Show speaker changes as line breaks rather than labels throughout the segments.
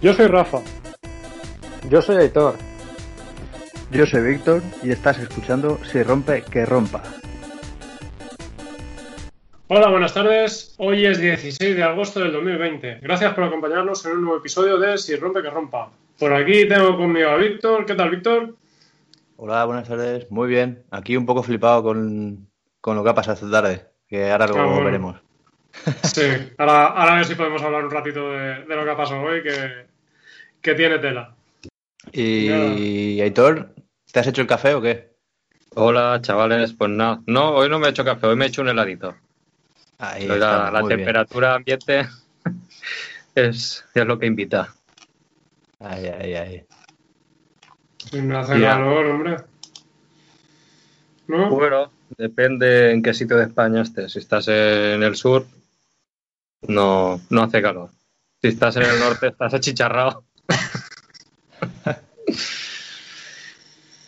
Yo soy Rafa.
Yo soy Aitor.
Yo soy Víctor y estás escuchando Si rompe, que rompa.
Hola, buenas tardes. Hoy es 16 de agosto del 2020. Gracias por acompañarnos en un nuevo episodio de Si rompe, que rompa. Por aquí tengo conmigo a Víctor. ¿Qué tal, Víctor?
Hola, buenas tardes. Muy bien. Aquí un poco flipado con, con lo que ha pasado esta tarde, que ahora lo
Ah, bueno.
veremos.
Sí, ahora, ahora a ver si podemos hablar un ratito de, de lo que ha pasado hoy, que, que tiene tela.
Y Aitor, ¿te has hecho el café o qué?
Hola, chavales. Pues nada, no, hoy no me he hecho café, hoy me he hecho un heladito.
Ahí
la,
está,
la
muy bien.
temperatura ambiente es, es lo que invita.
Ahí, ahí, ahí.
Me hace
Ya.
calor, hombre. ¿No?
Bueno, depende en qué sitio de España estés. Si estás en el sur, no, no hace calor. Si estás en el norte, estás achicharrado.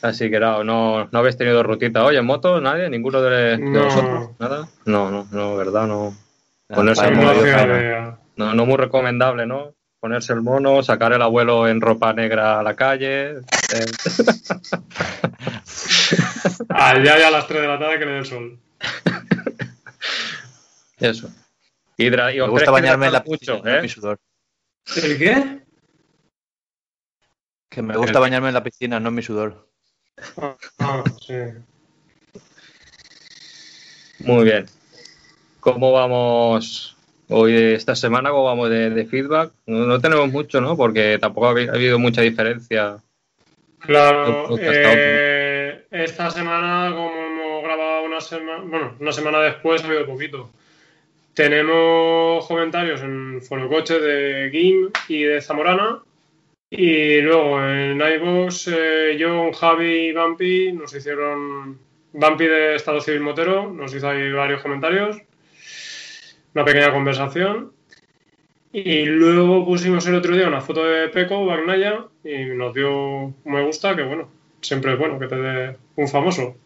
Así que no, no, no habéis tenido rutita hoy en moto, nadie, ninguno de,
No.
vosotros, nada. No, no, no, verdad, no. Ponerse el
No
faena.
idea.
No, no muy recomendable, ¿no? Ponerse el mono, sacar el abuelo en ropa negra a la calle. eh,
Allá ya a las 3 de la tarde que le dé el sol.
eso. Hidra- y
Me gusta bañarme en la piscina, no
¿eh?
mi sudor.
¿El qué?
Que me gusta bañarme en la piscina, no en mi sudor.
Ah, sí.
Muy bien. ¿Cómo vamos hoy esta semana? ¿Cómo vamos de, de feedback? No, no tenemos mucho, ¿no? Porque tampoco ha, habi- ha habido mucha diferencia.
Claro, eh, esta semana, como hemos grabado una semana, bueno, una semana después, ha habido poquito. Tenemos comentarios en Foro Coche de Gim y de Zamorana. Y luego en iVoox, eh, John, Javi y Bampi nos hicieron. Bampi de Estado Civil Motero nos hizo ahí varios comentarios. Una pequeña conversación. Y luego pusimos el otro día una foto de Peco, Bagnaya, y nos dio un me gusta, que bueno, siempre es bueno que te dé un famoso.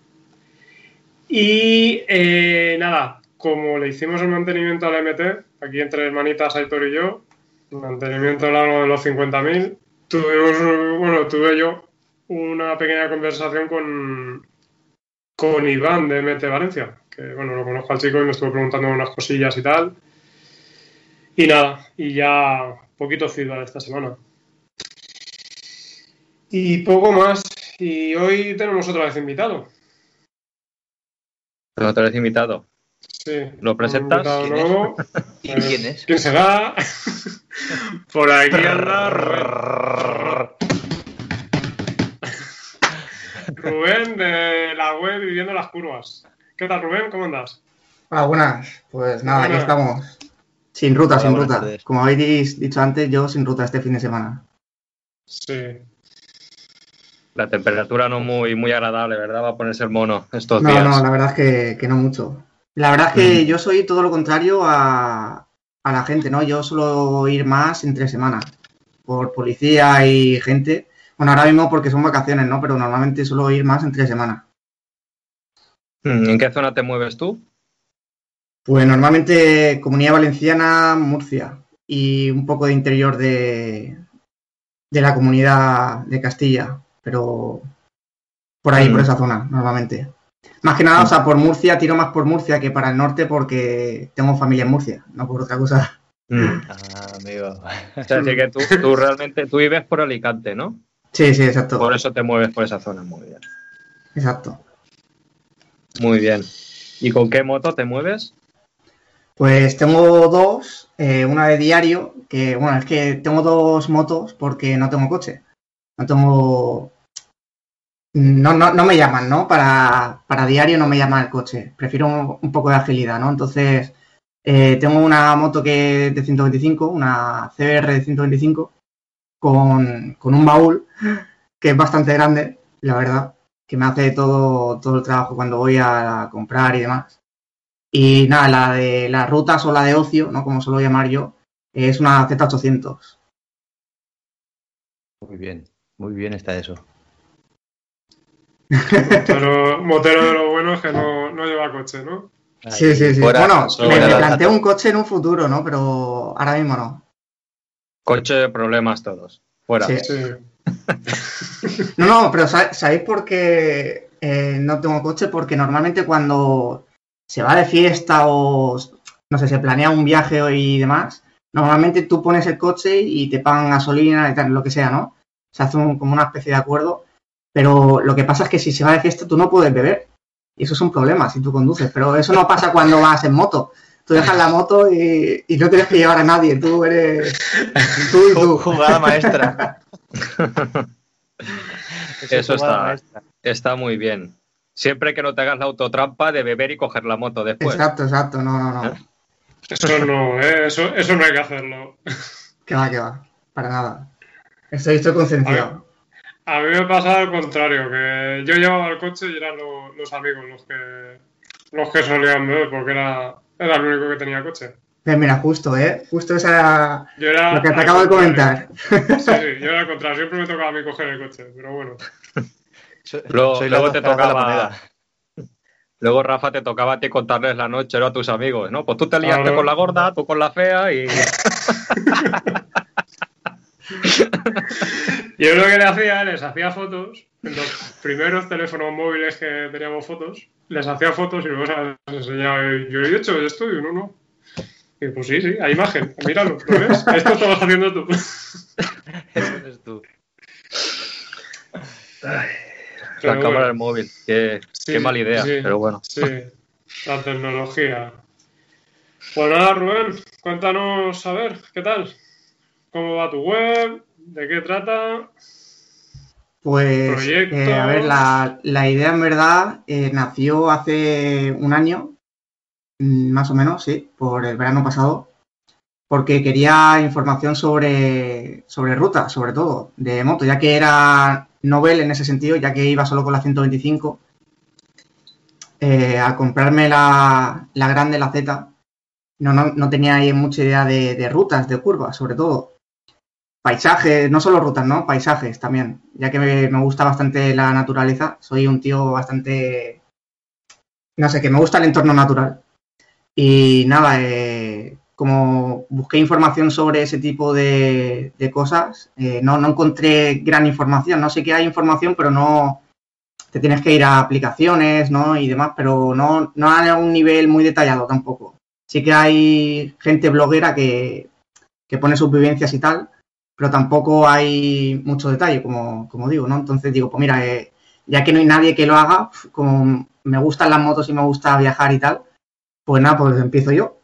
Y eh, nada, como le hicimos el mantenimiento al MT, aquí entre hermanitas Aitor y yo, mantenimiento largo de los 50.000, tuvimos, bueno, tuve yo una pequeña conversación con, con Iván de MT Valencia, que bueno, lo conozco al chico y me estuvo preguntando unas cosillas y tal. Y nada, y ya poquito feedback esta semana. Y poco más. Y hoy tenemos otra vez invitado.
Otra vez invitado.
Sí.
¿Lo presentas?
Un invitado
¿Quién es?
nuevo.
¿Y
Eh,
quién es?
¿Quién será? Por aquí anda Rubén. Rubén de la web Viviendo las Curvas. ¿Qué tal, Rubén? ¿Cómo andas?
Hola, buenas. Pues nada, aquí estamos. Sin ruta,
Hola,
sin ruta.
tardes.
Como habéis dicho antes, yo sin ruta este fin de semana.
Sí.
La temperatura no muy, muy agradable, ¿verdad? Va a ponerse el mono estos
No,
días.
no, la verdad es que, que no mucho. La verdad es que
Mm.
yo soy todo lo contrario a, a la gente, ¿no? Yo suelo ir más entre semanas por policía y gente. Bueno, ahora mismo porque son vacaciones, ¿no? Pero normalmente suelo ir más entre semanas.
¿En qué zona te mueves tú?
Pues normalmente Comunidad Valenciana, Murcia y un poco de interior de, de la comunidad de Castilla, pero por ahí,
Mm.
por esa zona, normalmente. Más que nada, o sea, por Murcia, tiro más por Murcia que para el norte porque tengo familia en Murcia, no por otra cosa.
Mm.
Ah, amigo.
O sea, así que tú, tú realmente tú vives por Alicante, ¿no?
Sí, sí, exacto.
Por eso te mueves por esa zona. Muy bien.
Exacto.
Muy bien. ¿Y con qué moto te mueves?
Pues tengo dos, eh, una de diario, que bueno, es que tengo dos motos porque no tengo coche. No tengo... No, no, no me llaman, ¿no? Para, para diario no me llama el coche. Prefiero un, poco de agilidad, ¿no? Entonces, eh, tengo una moto que de 125, una CBR de 125, con, con un baúl que es bastante grande, la verdad, que me hace todo, todo el trabajo cuando voy a comprar y demás. Y nada, la de las rutas o la de ocio, ¿no? Como suelo llamar yo, es una Z800.
Muy bien, muy bien está eso.
Motero, motero de lo bueno es que no, no lleva coche, ¿no?
Sí, sí, sí.
Fuera-
bueno, me,
de
me
la-
planteo un coche en un futuro, ¿no? Pero ahora mismo no.
Coche, problemas todos. Fuera.
Sí.
Sí.
No, no, pero sa- ¿sabéis por qué eh, no tengo coche? Porque normalmente cuando se va de fiesta o, no sé, se planea un viaje y demás, normalmente tú pones el coche y te pagan gasolina y tal, lo que sea, ¿no? Se hace un- como una especie de acuerdo, pero lo que pasa es que si se va de fiesta tú no puedes beber. Y eso es un problema si tú conduces, pero eso no pasa cuando vas en moto. Tú dejas la moto y, y no tienes que llevar a nadie, tú eres tú y tú.
Jugada maestra.
Eso está.
maestra.
Está muy bien. Siempre que no te hagas la autotrampa de beber y coger la moto después.
Exacto, exacto, no, no, no.
Eso no, ¿eh? eso, eso no hay que hacerlo.
Que va, que va. Para nada. Estoy, estoy concienciado.
A mí me pasa al contrario, que yo llevaba el coche y eran lo- los amigos los que los que solían beber, porque era, era el único que tenía coche.
Pues mira, justo, ¿eh? Justo esa...
Yo era
Lo que te acabo de comentar.
Sí, sí, yo era al contrario, siempre me tocaba a mí coger el coche, pero bueno.
Luego-
la
te
la
tocaba-
moneda.
Luego, Rafa, te tocaba a ti contarles la noche ¿no? a tus amigos, ¿no? Pues tú te liaste
Claro.
con la gorda, tú con la fea y...
Yo lo que le hacía, les hacía fotos, en los primeros teléfonos móviles que teníamos fotos, les hacía fotos y luego se las enseñaba. Yo he hecho esto y no, no. Y pues sí, sí, hay imagen, míralo, ¿lo ves? Esto estabas haciendo tú.
Ese eres tú.
la
Pero
cámara
bueno,
del móvil. Qué,
sí,
qué mala idea,
sí,
pero bueno.
Sí, la tecnología. Pues nada, Rubén, cuéntanos, a ver, ¿qué tal? ¿Cómo va tu web? ¿De qué trata?
Pues, eh, a ver, la, la idea en verdad eh, nació hace un año, mm, más o menos, sí, por el verano pasado, porque quería información sobre, sobre rutas, sobre todo, de moto, ya que era novel en ese sentido, ya que iba solo con la 125. Eh, al comprarme la, la grande, la Z, no, no, no tenía ahí mucha idea de, de rutas, de curvas, sobre todo paisajes, no solo rutas, ¿no? Paisajes también, ya que me, gusta bastante la naturaleza, soy un tío bastante, no sé, que me gusta el entorno natural. Y nada, eh, como busqué información sobre ese tipo de, cosas, eh, no, no encontré gran información, no sé que hay información, pero no, te tienes que ir a aplicaciones, ¿no? Y demás, pero no, no a un nivel muy detallado tampoco. Sí que hay gente bloguera que, que pone sus vivencias y tal, pero tampoco hay mucho detalle, como, digo, ¿no? Entonces digo, pues mira, eh, ya que no hay nadie que lo haga, como me gustan las motos y me gusta viajar y tal, pues nada, pues empiezo yo.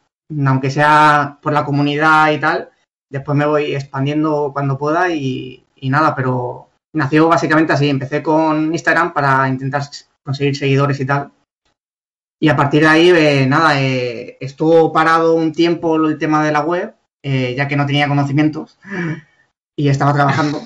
Aunque sea por la comunidad y tal, después me voy expandiendo cuando pueda y, y nada, pero nació básicamente así. Empecé con Instagram para intentar conseguir seguidores y tal. Y a partir de ahí, eh, nada, eh, estuvo parado un tiempo el tema de la web, eh, ya que no tenía conocimientos y estaba trabajando.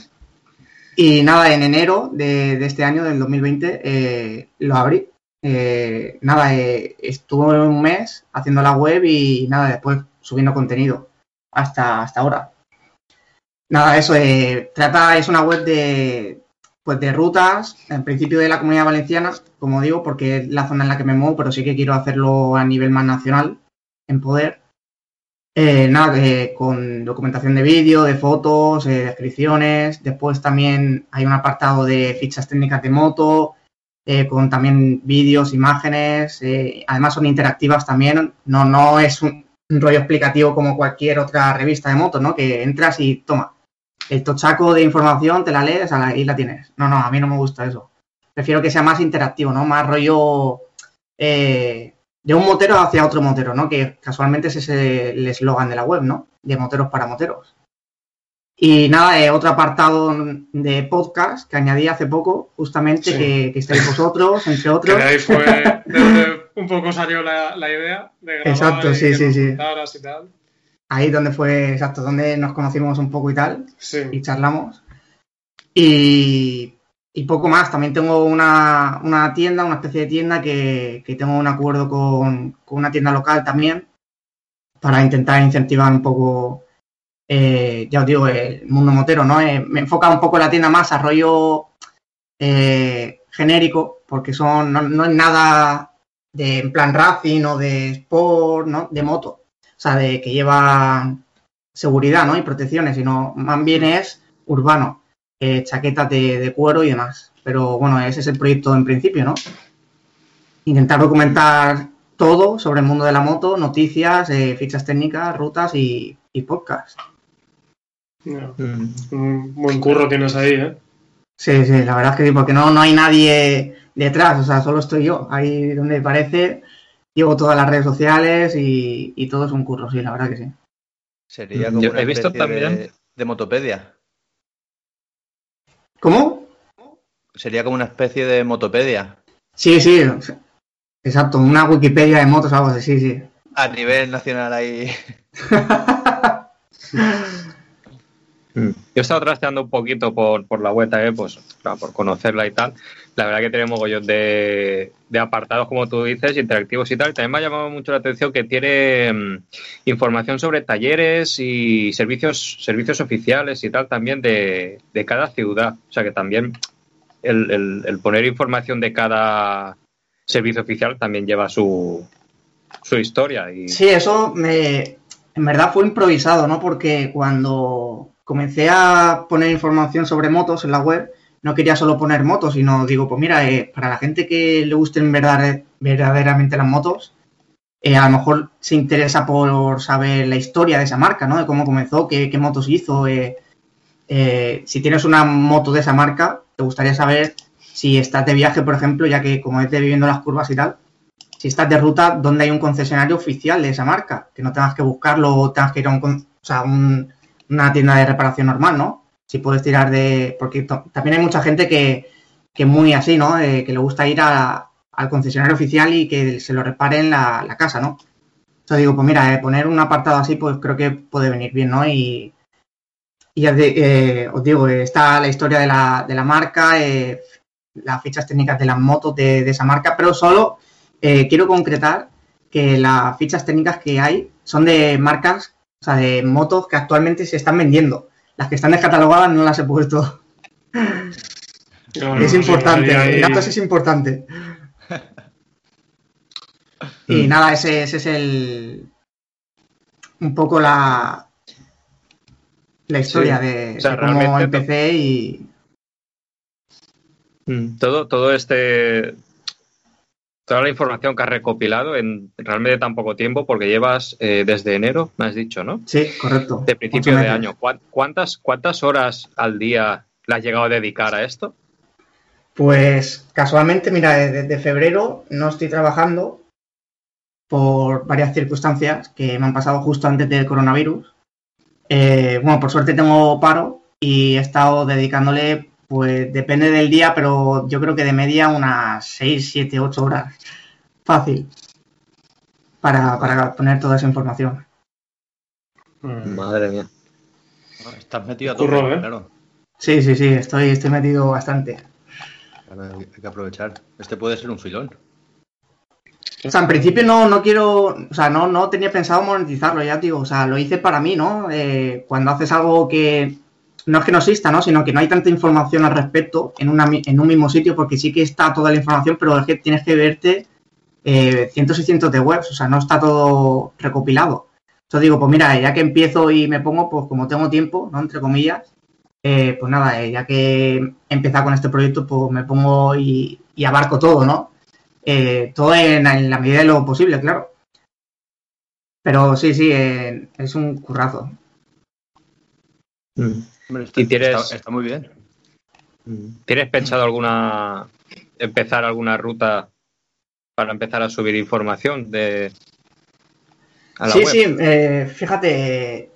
Y nada, en enero de, este año, del 2020, eh, lo abrí. Eh, nada, eh, estuve un mes haciendo la web y nada, después subiendo contenido hasta, hasta ahora. Nada, eso, eh, trata, es una web de, pues de rutas, en principio de la comunidad valenciana, como digo, porque es la zona en la que me muevo, pero sí que quiero hacerlo a nivel más nacional, en poder. Eh, nada, con documentación de vídeo, de fotos, eh, descripciones. Después también hay un apartado de fichas técnicas de moto, eh, con también vídeos, imágenes. además son interactivas también. No, no es un, rollo explicativo como cualquier otra revista de moto, ¿no? Que entras y toma. El tochaco de información te la lees y la tienes. No, no, a mí no me gusta eso. Prefiero que sea más interactivo, ¿no? Más rollo de un motero hacia otro motero, ¿no? Que casualmente es ese el eslogan de la web, ¿no? De moteros para moteros. Y nada, eh, otro apartado de podcast que añadí hace poco, justamente,
Sí.
que, que estáis vosotros, entre
Que
otros.
de ahí fue de donde un poco salió la, la idea de grabar
Exacto,
y
sí,
que
sí, sí.
y tal.
Ahí donde fue, exacto, donde nos conocimos un poco y tal. y
Sí,
charlamos. Y, y poco más. También tengo una, una tienda, una especie de tienda que, que tengo un acuerdo con, con una tienda local también para intentar incentivar un poco, eh, ya os digo, el mundo motero, ¿no? Eh, me enfoca un poco la tienda más a rollo eh, genérico, porque son, no, no es nada de en plan racing o de sport, ¿no? De moto. O sea, de que lleva seguridad, ¿no? Y protecciones, sino más bien es urbano, eh, chaquetas de, de cuero y demás. Pero bueno, ese es el proyecto en principio, ¿no? Intentar documentar todo sobre el mundo de la moto, noticias, eh, fichas técnicas, rutas y, y podcast.
Mm.
Un buen curro tienes ahí, ¿eh?
Sí, sí, la verdad es que sí, porque no, no hay nadie detrás, o sea, solo estoy yo. Ahí donde parece, llevo todas las redes sociales y, y todo es un curro, sí, la verdad que sí.
Sería
Mm,
como
yo
una
he visto también-
de, de motopedia.
¿Cómo?
Sería como una especie de motopedia.
Sí, sí, exacto, una Wikipedia de motos o algo así, sí, sí.
A nivel nacional ahí.
Yo he estado trasteando un poquito por, por la web también, pues, claro, por conocerla y tal. La verdad que tiene mogollón de, de apartados, como tú dices, interactivos y tal. También me ha llamado mucho la atención que tiene mm, información sobre talleres y servicios, servicios oficiales y tal también de, de cada ciudad. O sea que también el, el- el poner información de cada servicio oficial también lleva su, su historia. Y,
Sí, eso me, en verdad fue improvisado, ¿no? Porque cuando comencé a poner información sobre motos en la web, no quería solo poner motos, sino digo, pues mira, eh, para la gente que le gusten verdad- verdaderamente las motos, eh, a lo mejor se interesa por saber la historia de esa marca, ¿no? De cómo comenzó, qué, qué motos hizo. eh, si tienes una moto de esa marca, te gustaría saber si estás de viaje, por ejemplo, ya que como estés viviendo las curvas y tal, si estás de ruta, donde hay un concesionario oficial de esa marca, que no tengas que buscarlo o tengas que ir a un, o sea, un- una tienda de reparación normal, ¿no? Si puedes tirar de... Porque también hay mucha gente que, que muy así, ¿no? Eh, que le gusta ir a- al concesionario oficial y que se lo repare en la, la casa, ¿no? Entonces digo, pues mira, eh, poner un apartado así, pues creo que puede venir bien, ¿no? Y, y eh, os digo, está la historia de la, de la marca, las fichas técnicas de las motos de, de esa marca, pero solo quiero concretar que las fichas técnicas que hay son de marcas, o sea, de motos que actualmente se están vendiendo. Las que están descatalogadas no las he puesto. Es importante,
ahí-
el dato ese es importante. Y
Mm.
nada, ese, ese es el. Un poco la. La historia
Sí.
de,
O sea,
de cómo empecé y.
Mm, Todo, todo este. Toda la información que has recopilado en realmente tan poco tiempo, porque llevas eh, desde enero, me has dicho, ¿no?
Sí, correcto.
De principio de año. ¿Cuán- ¿Cuántas, ¿Cuántas horas al día le has llegado a dedicar a esto?
Pues casualmente, mira, desde febrero no estoy trabajando por varias circunstancias que me han pasado justo antes del coronavirus. Eh, bueno, por suerte tengo paro y he estado dedicándole, pues depende del día, pero yo creo que de media unas 6, 7, 8 horas. Fácil. Para, para poner toda esa información.
Mm.
Madre mía.
Estás metido a todo,
Curro, ¿eh?
claro.
Sí, sí, sí, estoy, estoy metido bastante.
Claro, Hay que aprovechar. Este puede ser un filón.
O sea, en principio no, no quiero, o sea, no, no tenía pensado monetizarlo, ya te digo, o sea, lo hice para mí, ¿no? Eh, cuando haces algo que no es que no exista, ¿no? Sino que no hay tanta información al respecto en, en un mismo sitio, porque sí que está toda la información, pero es que tienes que verte eh, cientos y cientos de webs, o sea, no está todo recopilado. Entonces digo, pues mira, ya que empiezo y me pongo, pues como tengo tiempo, ¿no? Entre comillas, eh, pues nada, eh, ya que he empezado con este proyecto, pues me pongo y, abarco todo, ¿no? Todo en, la medida de lo posible, claro. Pero sí, sí, es un currazo.
Mm.
Hombre, está,
Y tienes-
está- está muy bien.
¿Tienes pensado alguna empezar alguna ruta para empezar a subir información de a la
Sí,
web?
sí, eh, fíjate,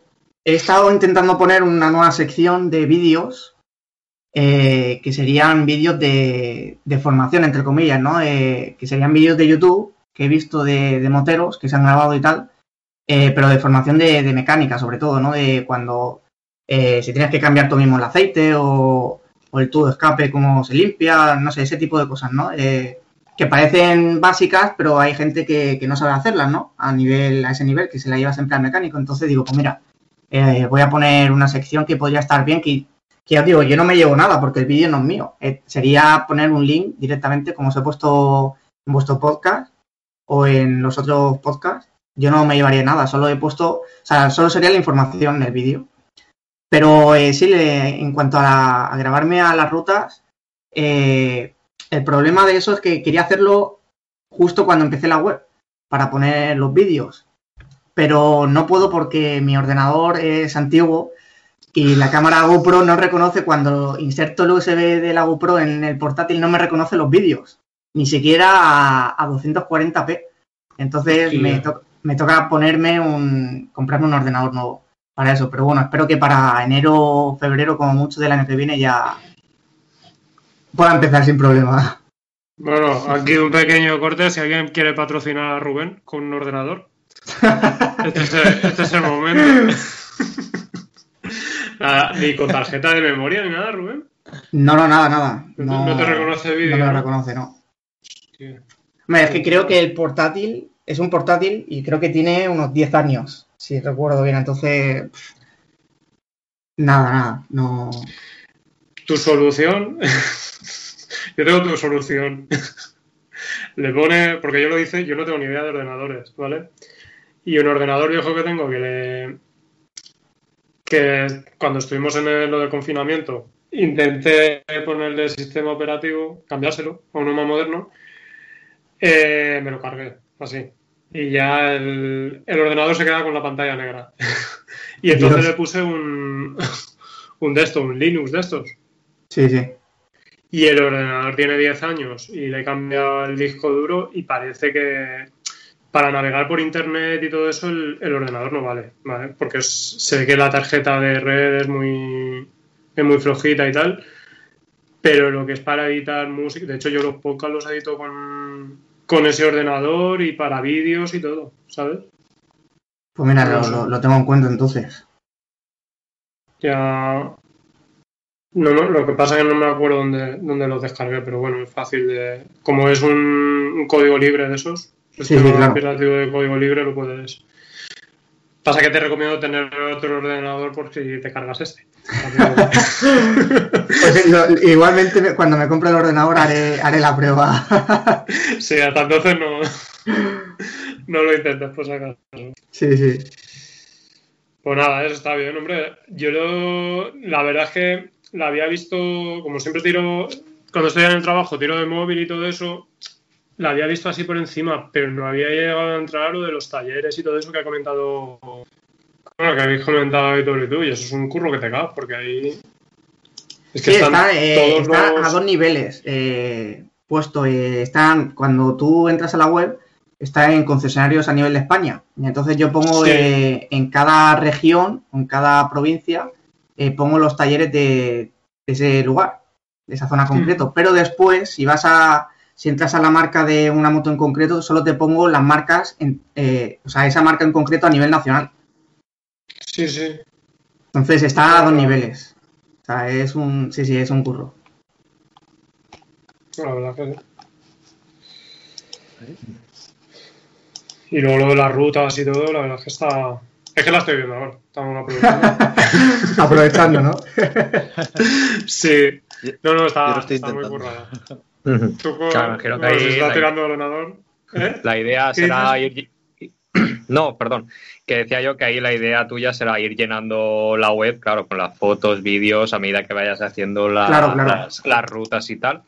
he estado intentando poner una nueva sección de vídeos eh, que serían vídeos de, de formación, entre comillas, ¿no? Eh, que serían vídeos de YouTube que he visto de, de moteros que se han grabado y tal, eh, pero de formación de, de mecánica, sobre todo, ¿no? De cuando eh, si tienes que cambiar tú mismo el aceite o, el tubo de escape, cómo se limpia, no sé, ese tipo de cosas, ¿no? Eh, que parecen básicas, pero hay gente que, que no sabe hacerlas, ¿no? A nivel, a ese nivel, que se la lleva siempre al mecánico. Entonces digo, pues mira, eh, voy a poner una sección que podría estar bien, que, que ya digo, yo no me llevo nada porque el vídeo no es mío. Sería poner un link directamente, como os he puesto en vuestro podcast o en los otros podcasts yo no me llevaría nada, solo he puesto, o sea, solo sería la información en el vídeo. Pero eh, sí, le- en cuanto a, la- a grabarme a las rutas, eh, el problema de eso es que quería hacerlo justo cuando empecé la web, para poner los vídeos. Pero no puedo porque mi ordenador es antiguo y la cámara GoPro no reconoce cuando inserto el USB de la GoPro en el portátil, no me reconoce los vídeos, ni siquiera a, a 240p. Entonces me, to- me toca ponerme un, comprarme un ordenador nuevo para eso. Pero bueno, espero que para enero, febrero, como mucho del año que viene, ya pueda empezar sin problema.
Bueno, aquí un pequeño corte. Si alguien quiere patrocinar a Rubén con un ordenador, este es el, este es el momento. Nada, ni con tarjeta de memoria ni nada, Rubén.
No, no, nada, nada.
No, te-
No,
no te reconoce vídeo.
no me reconoce, no. Hombre, es que creo que el portátil es un portátil y creo que tiene unos 10 años, si recuerdo bien. Entonces, nada, nada, no.
Tu solución. yo tengo tu solución. Le pone. Porque yo lo hice, yo no tengo ni idea de ordenadores, ¿vale? Y un ordenador viejo que tengo que le. que cuando estuvimos en el- lo del confinamiento, intenté ponerle el sistema operativo, cambiárselo a uno más moderno. eh, me lo cargué, así. Y ya el, el ordenador se queda con la pantalla negra. y entonces
Dios.
le puse un. un de estos, un Linux de estos.
Sí, sí.
Y el ordenador tiene 10 años y le he cambiado el disco duro y parece que para navegar por internet y todo eso el, el ordenador no vale, ¿vale? Porque es- se ve que la tarjeta de red es muy, es muy flojita y tal, pero lo que es para editar música, de hecho yo los podcasts los edito con, con ese ordenador y para vídeos y todo, ¿sabes?
Pues mira, lo,
sé.
lo- lo tengo en cuenta entonces.
Ya. No, no, lo que pasa es que no me acuerdo dónde, dónde los descargué, pero bueno, es fácil de. Como es un, un código libre de esos,
Sí, sí, claro.
operativo de código libre lo puedes. Pasa que te recomiendo tener otro ordenador por si te cargas este.
Pues lo- igualmente me- cuando me compre el ordenador haré, haré la prueba.
sí, hasta entonces no, no lo intentes, por si acaso.
sí, sí.
Pues nada, eso está bien, hombre. Yo lo, la verdad es que la había visto, como siempre tiro, cuando estoy en el trabajo, tiro de móvil y todo eso, la había visto así por encima, pero no había llegado a entrar a lo de los talleres y todo eso que ha comentado, bueno, que habéis comentado Héctor y tú, y eso es un curro que te cagas, porque ahí... Es que
Sí,
están
está, eh,
todos
está
los...
a dos niveles eh, puesto. eh, están, cuando tú entras a la web, está en concesionarios a nivel de España. Y entonces yo pongo
Sí.
eh, en cada región, en cada provincia, pongo los talleres de, de ese lugar, de esa zona concreto. Pero después, si vas a, si entras a la marca de una moto en concreto, solo te pongo las marcas, en, eh, o sea, esa marca en concreto a nivel nacional.
Sí, sí.
Entonces está a dos niveles. O sea, es un, sí, sí, es un curro.
La verdad que sí. Y luego lo de las rutas y todo, la verdad es que está... Es que la estoy viendo ahora. Estamos aprovechando.
Aprovechando, ¿no?
sí. No, no,
Yo
está,
lo estoy
está muy Tú con-
Claro, creo que ahí
si estás
la-
tirando el ordenador. ¿Eh?
La idea
¿Qué
será ir. No, perdón. Que decía yo que ahí la idea tuya será ir llenando la web, claro, con las fotos, vídeos, a medida que vayas haciendo la-
Claro, claro.
Las, las rutas y tal.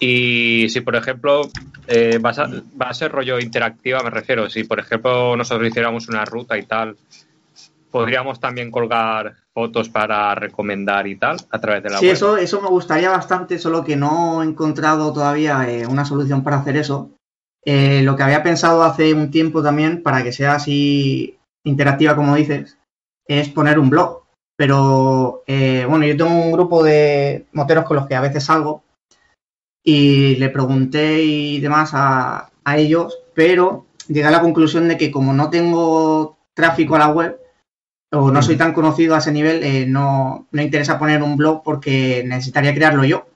Y si, por ejemplo, eh, a- va a ser rollo interactiva, me refiero. Si, por ejemplo, nosotros hiciéramos una ruta y tal, podríamos también colgar fotos para recomendar y tal a través de la
Sí,
web.
eso, eso me gustaría bastante, solo que no he encontrado todavía eh, una solución para hacer eso. Eh, lo que había pensado hace un tiempo también, para que sea así interactiva como dices, es poner un blog. Pero eh, bueno, yo tengo un grupo de moteros con los que a veces salgo y le pregunté y demás a, a ellos, pero llegué a la conclusión de que como no tengo tráfico a la web, o no soy tan conocido a ese nivel, eh, no, no interesa poner un blog porque necesitaría crearlo yo.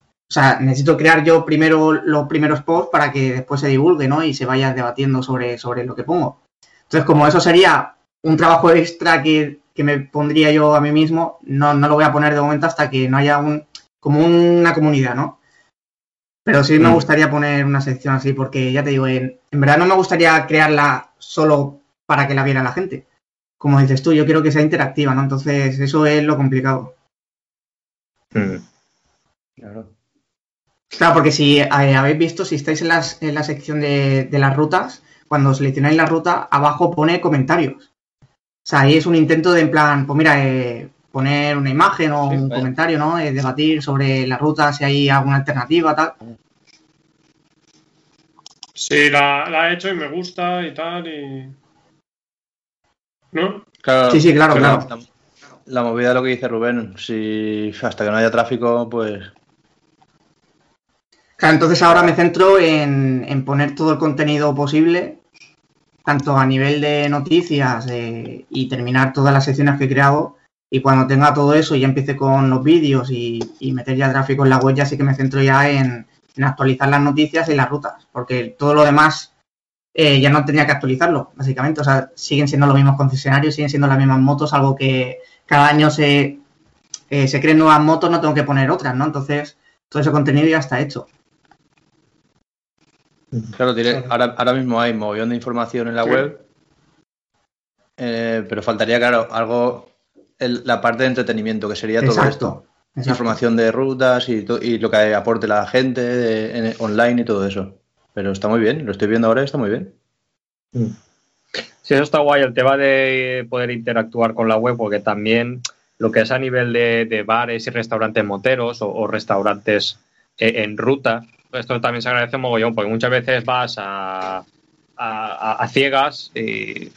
O sea, necesito crear yo primero los primeros posts para que después se divulgue, ¿no? Y se vaya debatiendo sobre, sobre lo que pongo. Entonces, como eso sería un trabajo extra que, que me pondría yo a mí mismo, no, no lo voy a poner de momento hasta que no haya un, como una comunidad, ¿no? Pero sí me
Mm.
gustaría poner una sección así, porque ya te digo, en, en verdad no me gustaría crearla solo para que la viera la gente. Como dices tú, yo quiero que sea interactiva, ¿no? Entonces, eso es lo complicado.
Mm.
Claro.
Claro, porque si eh, habéis visto, si estáis en, las- en la sección de, de las rutas, cuando seleccionáis la ruta, abajo pone comentarios. O sea, ahí es un intento de, en plan, pues mira, eh, poner una imagen o
Sí,
un
vaya.
comentario, ¿no? Eh, debatir sobre la ruta, si hay alguna alternativa, tal.
Sí, la, la he hecho y me gusta y tal, y... ¿No?
Claro,
Sí, sí, claro,
la-
claro.
La, la movida de lo que dice Rubén, si hasta que no haya tráfico, pues
Claro, entonces ahora me centro en, en poner todo el contenido posible, tanto a nivel de noticias eh, y terminar todas las secciones que he creado. Y cuando tenga todo eso y ya empiece con los vídeos y, y meter ya tráfico en la web, ya sí que me centro ya en, en actualizar las noticias y las rutas, porque todo lo demás eh, ya no tenía que actualizarlo, básicamente. O sea, siguen siendo los mismos concesionarios, siguen siendo las mismas motos, algo que cada año se, eh, se creen nuevas motos, no tengo que poner otras, ¿no? Entonces, todo ese contenido ya está hecho.
Claro, tiene- ahora, ahora mismo hay mogollón de información en la
Sí.
web, eh, pero faltaría, claro, algo, el- la parte de entretenimiento, que sería todo esto.
Exacto. exacto.
Información de rutas y, to- y lo que aporte la gente de- en- online y todo eso. Pero está muy bien, lo estoy viendo ahora y está muy bien.
Sí, eso está guay, el tema de poder interactuar con la web, porque también lo que es a nivel de, de bares y restaurantes moteros o, o restaurantes eh, en ruta, esto también se agradece un mogollón, porque muchas veces vas a, a, a- a ciegas y...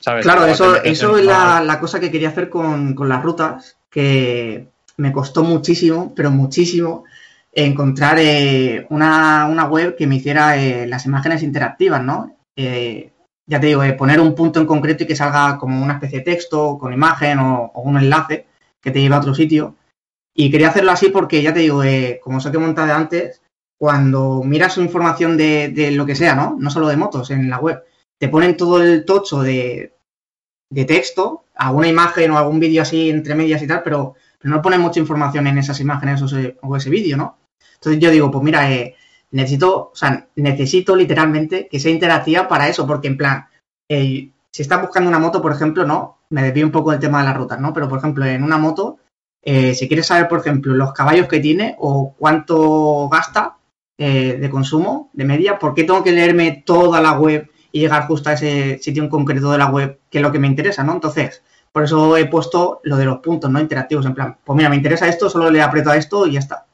¿sabes?
Claro, eso, eso
en
es la, cosa que quería hacer con, con las rutas, que me costó muchísimo, pero muchísimo, encontrar eh, una, una web que me hiciera eh, las imágenes interactivas, ¿no? Eh, ya te digo, poner un punto en concreto y que salga como una especie de texto con imagen o, un enlace que te lleve a otro sitio. Y quería hacerlo así porque, ya te digo, como os he comentado antes, cuando miras información de, de lo que sea, ¿no? No solo de motos en la web, te ponen todo el tocho de, de texto, alguna imagen o algún vídeo así entre medias y tal, pero, pero no ponen mucha información en esas imágenes o ese, o ese vídeo, ¿no? Entonces yo digo, pues mira, eh, necesito, o sea, necesito literalmente que sea interactiva para eso, porque en plan, eh, si estás buscando una moto, por ejemplo, no, me desvío un poco del tema de las rutas, ¿no? Pero por ejemplo, en una moto, eh, si quieres saber, por ejemplo, los caballos que tiene o cuánto gasta eh, de consumo de media, ¿por qué tengo que leerme toda la web y llegar justo a ese sitio en concreto de la web que es lo que me interesa, ¿no? Entonces, por eso he puesto lo de los puntos, ¿no? Interactivos, en plan, pues mira, me interesa esto, solo le aprieto a esto y ya está.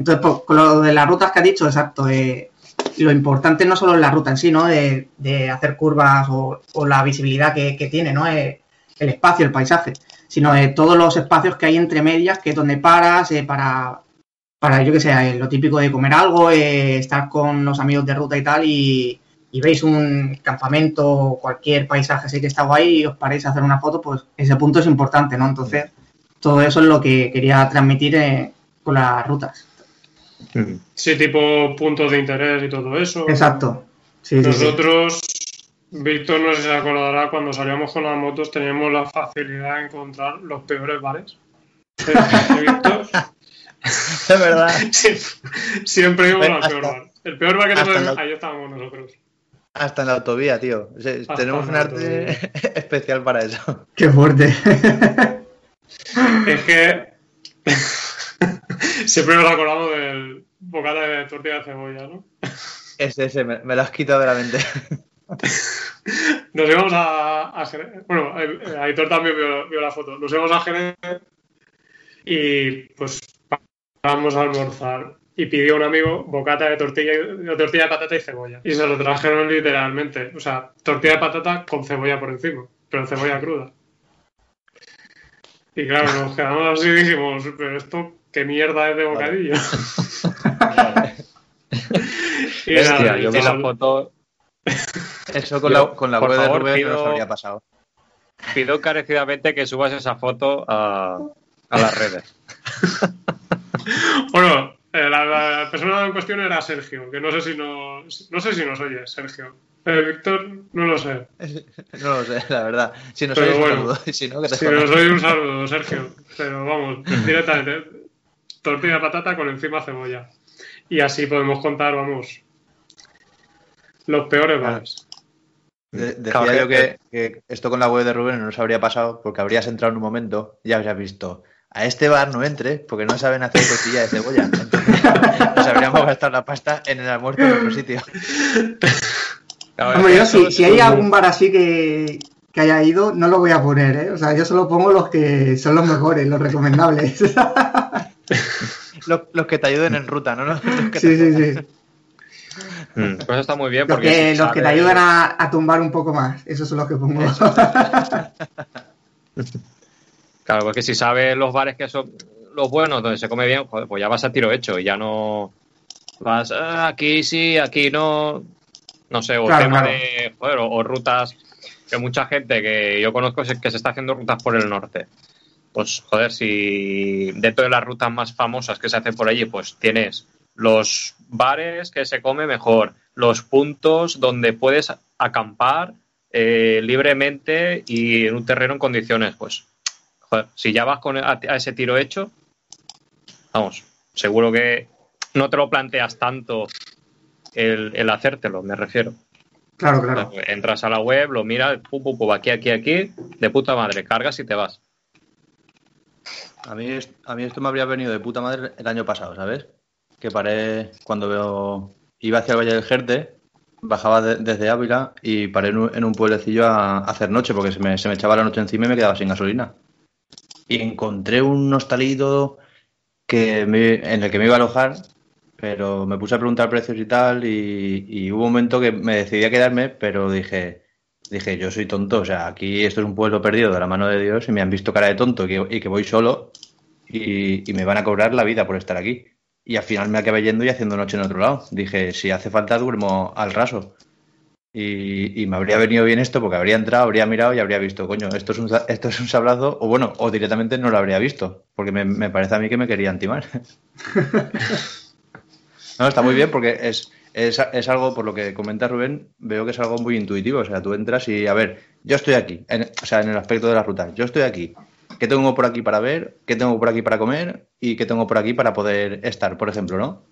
Entonces, pues, con lo de las rutas que ha dicho, exacto, eh, lo importante no solo es la ruta en sí, ¿no? De, de hacer curvas o, o la visibilidad que, tiene, ¿no? Eh, el espacio, el paisaje, sino de todos los espacios que hay entre medias, que es donde paras, eh, para, para, yo que sé, eh, lo típico de comer algo, eh, estar con los amigos de ruta y tal, y, veis un campamento o cualquier paisaje así que está guay y os paráis a hacer una foto, pues ese punto es importante, ¿no? Entonces, todo eso es lo que quería transmitir con las rutas.
Sí, tipo puntos de interés y todo eso.
Exacto. Sí, sí, sí.
Nosotros, Víctor no sé si se acordará, cuando salíamos con las motos teníamos la facilidad de encontrar los peores bares. ¿Eh, Víctor?
Es verdad.
Siempre, siempre íbamos al peor bar. El peor bar que tenemos,
la-
ahí estábamos nosotros.
Hasta en la autovía, tío. O sea,
Hasta
tenemos
en
un arte especial para eso.
Qué fuerte.
Es que siempre nos acordamos del bocata de tortilla de cebolla, ¿no?
Ese, ese, me, me lo has quitado de la mente.
Nos íbamos a, a Jerez. Bueno, Aitor también vio, vio la foto. Nos íbamos a Jerez y pues vamos a almorzar. Y pidió un amigo bocata de tortilla, de tortilla de patata y cebolla. Y se lo trajeron literalmente. O sea, tortilla de patata con cebolla por encima, pero cebolla cruda. Y claro, nos quedamos así y dijimos, pero esto, ¿qué mierda es de bocadillo? y
Hostia,
nada,
yo vi la foto,
Eso con
Yo,
la, con la web
favor,
de Rubén no nos habría pasado.
pido encarecidamente que subas esa foto a, a las redes.
Bueno, eh, la, la persona en cuestión era Sergio, que no sé si nos, no sé si nos oye, Sergio. Eh, Víctor, no lo sé.
No lo sé, la verdad. Si nos
bueno.
un saludo. Si no, que te
Si
jodas.
nos oye un saludo, Sergio. Pero vamos, directamente. Tortilla de patata con encima cebolla. y así podemos contar, vamos, los peores bares.
De- decía
Claro,
yo
que-
que, que esto con la web de Rubén no nos habría pasado porque habrías entrado en un momento y habrías visto a este bar no entres porque no saben hacer tortilla de cebolla. Entonces nos habríamos gastado la pasta en el almuerzo en otro sitio.
Claro,
Hombre, yo
eso
si, hay algún bar así que, que haya ido, no lo voy a poner, ¿eh? O sea, yo solo pongo los que son los mejores, los recomendables.
Los, los que te ayuden en ruta, ¿no? Los que
sí,
te-
sí, sí.
Mm, Pues eso está muy bien
Los
porque
que,
si
los que te ayudan a, a tumbar un poco más, esos son los que pongo.
Claro, porque si sabes los bares que son los buenos, donde se come bien, joder, pues ya vas a tiro hecho y ya no vas "Ah, aquí sí, aquí no. No sé, o
Claro,
tema
claro.
de. Joder, o, o rutas que mucha gente que yo conozco se- que se está haciendo rutas por el norte. Pues, joder, si dentro de las rutas más famosas que se hacen por allí, pues tienes los bares que se come mejor, los puntos donde puedes acampar eh, libremente y en un terreno en condiciones, pues joder, si ya vas con a, a ese tiro hecho, vamos, seguro que no te lo planteas tanto el, el hacértelo, me refiero.
Claro, claro.
Entras a la web, lo miras, pum, pum, pum, aquí, aquí, aquí, de puta madre, cargas y te vas.
A mí, a mí esto me habría venido de puta madre el año pasado, ¿sabes? Que paré cuando veo, iba hacia el Valle del Jerte, bajaba de- desde Ávila y paré en un, pueblecillo a, a hacer noche porque se me, se me echaba la noche encima y me quedaba sin gasolina. Y encontré un hostalito que me- en el que me iba a alojar, pero me puse a preguntar precios y tal y, y hubo un momento que me decidí a quedarme, pero dije, dije, yo soy tonto, o sea, aquí esto es un pueblo perdido de la mano de Dios y me han visto cara de tonto y que, voy solo y, me van a cobrar la vida por estar aquí. Y al final me acabé yendo y haciendo noche en otro lado. Dije, si hace falta duermo al raso. Y, me habría venido bien esto porque habría entrado, habría mirado y habría visto, coño, esto es un, esto es un sablazo, o bueno, o directamente no lo habría visto, porque me, me parece a mí que me querían timar. no, está muy bien porque es, es, es algo, por lo que comenta Rubén, veo que es algo muy intuitivo. O sea, tú entras y, a ver, yo estoy aquí, o sea, en el aspecto de las rutas, yo estoy aquí. ¿Qué tengo por aquí para ver? ¿Qué tengo por aquí para comer? ¿Y qué tengo por aquí para poder estar, por ejemplo, no?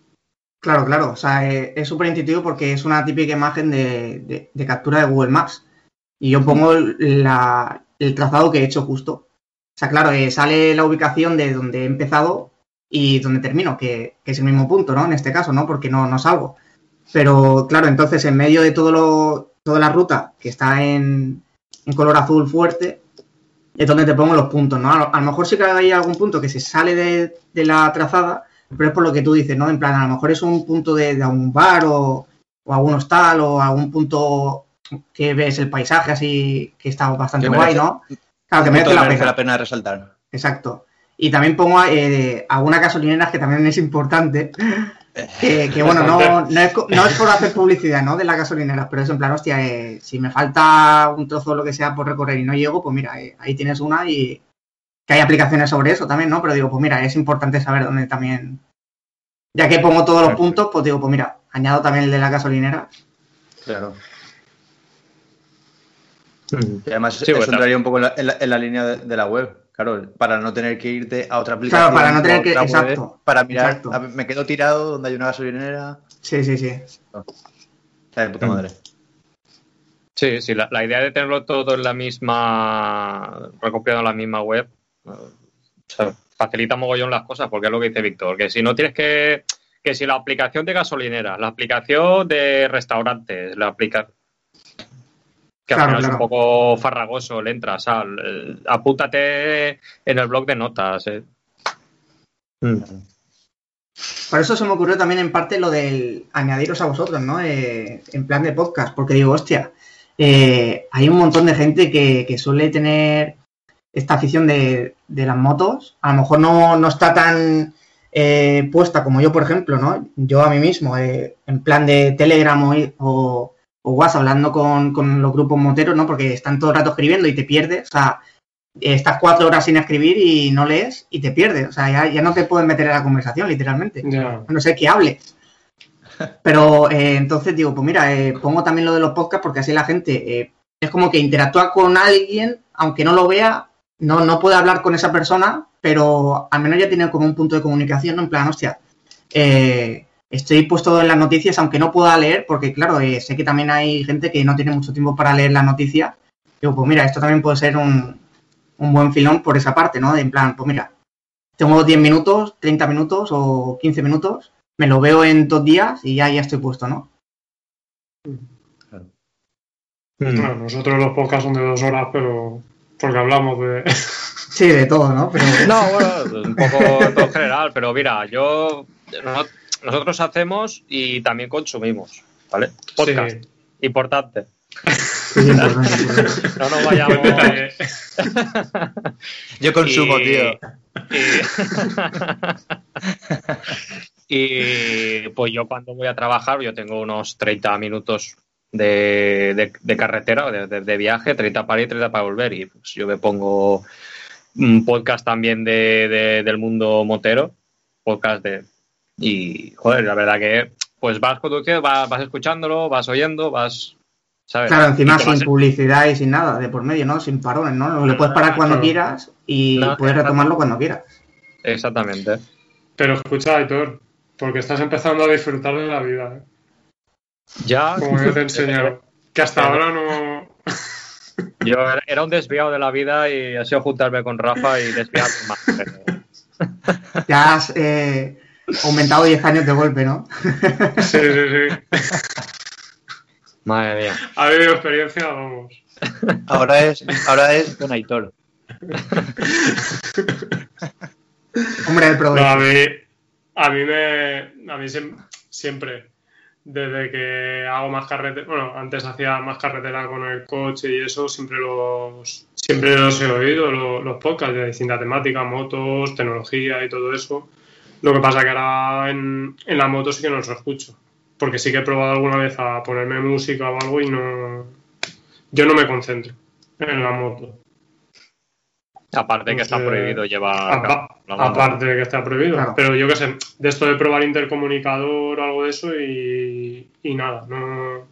Claro, claro. O sea, eh, es súper intuitivo porque es una típica imagen de, de- de captura de Google Maps. Y yo pongo la- el trazado que he hecho justo. O sea, claro, eh, sale la ubicación de donde he empezado y donde termino, que, que es el mismo punto, ¿no? En este caso, ¿no? Porque no, no salgo. Pero claro, entonces en medio de todo lo, toda la ruta que está en, en color azul fuerte, es donde te pongo los puntos, ¿no? A lo, a lo mejor sí que hay algún punto que se sale de, de la trazada, pero es por lo que tú dices, ¿no? En plan, a lo mejor es un punto de, de algún bar o, o algún hostal o algún punto que ves el paisaje así que está bastante guay, ¿no? Claro, que merece
punto
la
merece
pena.
la pena resaltar.
Exacto. Y también pongo eh, algunas gasolineras que también es importante. Que, que, bueno, no, no, es, co- no es por hacer publicidad, ¿no? De las gasolineras, pero es en plan, hostia, eh, si me falta un trozo o lo que sea por recorrer y no llego, pues mira, eh, ahí tienes una y que hay aplicaciones sobre eso también, ¿no? Pero digo, pues mira, es importante saber dónde también. Ya que pongo todos los puntos, pues digo, pues mira, añado también el de la gasolinera.
Claro. Y además,
Sí,
eso
bueno.
entraría un poco en la, en la- en la línea de, de la web. Claro, para no tener que irte a otra aplicación.
Claro, para no tener que-
web,
exacto,
Para mirar,
exacto.
a ver, me quedo tirado donde hay una gasolinera.
Sí, sí, sí.
Está de puta
Mm.
madre.
Sí, sí, la, la idea de tenerlo todo en la misma, recopilado en la misma web, eh, o sea, facilita mogollón las cosas, porque es lo que dice Víctor, que si no tienes que, que si la aplicación de gasolinera, la aplicación de restaurantes, la aplicación que al
Claro,
final es un poco farragoso, le entras, al, eh, apúntate en el blog de notas. eh.
Por eso se me ocurrió también en parte lo del añadiros a vosotros, ¿no? Eh, en plan de podcast, porque digo, hostia, eh, hay un montón de gente que, que suele tener esta afición de, de las motos. A lo mejor no, no está tan eh, puesta como yo, por ejemplo, ¿no? Yo a mí mismo, eh, en plan de Telegram o, o, o WhatsApp, hablando con, con los grupos moteros, ¿no? Porque están todo el rato escribiendo y te pierdes. O sea, estás cuatro horas sin escribir y no lees y te pierdes. O sea, ya, ya no te puedes meter en la conversación, literalmente. A no sé que hable. Pero eh, entonces digo, pues mira, eh, pongo también lo de los podcasts porque así la gente eh, es como que interactúa con alguien, aunque no lo vea, no, no puede hablar con esa persona, pero al menos ya tiene como un punto de comunicación, ¿no? En plan, hostia, eh, estoy puesto en las noticias, aunque no pueda leer, porque claro, eh, sé que también hay gente que no tiene mucho tiempo para leer las noticias. Digo, pues mira, esto también puede ser un, un buen filón por esa parte, ¿no? De en plan, pues mira, tengo 10 minutos, 30 minutos o 15 minutos, me lo veo en dos días y ya, ya estoy puesto, ¿no?
Bueno, nosotros los podcasts son de dos horas, pero porque hablamos de...
Sí, de todo, ¿no? Pero...
No, bueno, un poco todo general, pero mira, yo no- nosotros hacemos y también consumimos, ¿vale? Podcast.
Sí.
Importante.
Sí.
No nos vayamos.
Yo consumo,
Y-
tío.
Y, y, pues yo cuando voy a trabajar, yo tengo unos 30 minutos de, de- de carretera, de, de- de viaje, 30 para ir, 30 para volver. Y pues yo me pongo un podcast también de, de- del mundo motero, podcast de... Y, joder, la verdad que pues vas conduciendo, vas, vas escuchándolo, vas oyendo, vas... ¿sabes?
Claro, encima sin publicidad y sin nada, de por medio, ¿no? Sin parones, ¿no? Lo puedes parar cuando
Claro.
quieras y
No,
puedes retomarlo cuando quieras.
Exactamente.
Pero escucha, Aitor, porque estás empezando a disfrutar de la vida, ¿eh?
Ya...
como yo te he enseñado. Que hasta ahora no...
Yo era- era un desviado de la vida y ha sido juntarme con Rafa y desviarme más. pero-
Ya has eh, aumentado 10 años de golpe, ¿no?
Sí, sí, sí.
Madre mía.
Ha habido experiencia, vamos.
Ahora es, ahora es Don Aitor.
Hombre, el
No,
provecho.
a mí, a mí me, a mí siem- siempre, desde que hago más carretera, bueno, antes hacía más carretera con el coche y eso, siempre los, siempre los he oído, lo- los, podcasts de distinta temática, motos, tecnología y todo eso. Lo que pasa que ahora en, en la moto sí que no los escucho, porque sí que he probado alguna vez a ponerme música o algo y no, yo no me concentro en la moto.
Aparte que está prohibido llevar
Apa-
la
aparte de que está prohibido.
Claro.
Pero yo qué sé, de esto de probar intercomunicador o algo de eso y, y nada, no,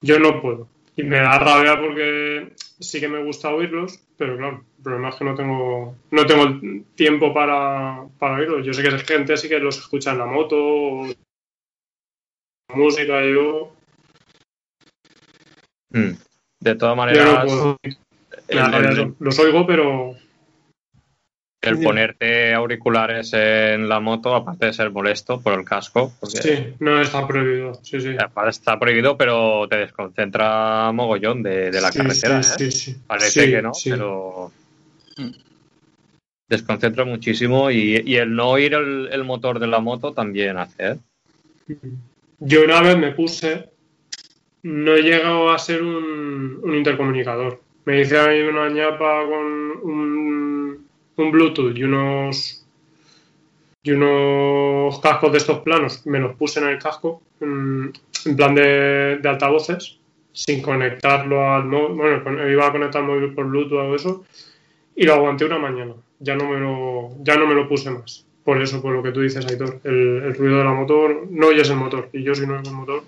yo no puedo. Y me da rabia porque sí que me gusta oírlos, pero claro, el problema es que no tengo, no tengo el tiempo para, para oírlos. Yo sé que gente sí que los escucha en la moto, o música, yo,
Mm. De todas
no
maneras, el, el-.
Los oigo, pero
el ponerte auriculares en la moto, aparte de ser molesto por el casco, porque
sí, no está prohibido. Sí, sí.
aparte está prohibido, pero te desconcentra mogollón de, de la
Sí,
carretera.
sí,
¿eh?
sí, sí.
Parece
Sí,
que no,
sí.
pero desconcentra muchísimo y, el no oír el, motor de la moto también hace. ¿eh?
Yo una vez me puse, no he llegado a ser un, un intercomunicador. Me hice ahí una ñapa con un, Bluetooth y unos y unos cascos de estos planos. Me los puse en el casco, en, plan de, de altavoces, sin conectarlo al móvil. Bueno, iba a conectar el móvil por Bluetooth o eso. Y lo aguanté una mañana. Ya no me lo, ya no me lo puse más. Por eso, por lo que tú dices, Aitor. El, el ruido de la motor, no oyes el motor. Y yo si no oigo el motor,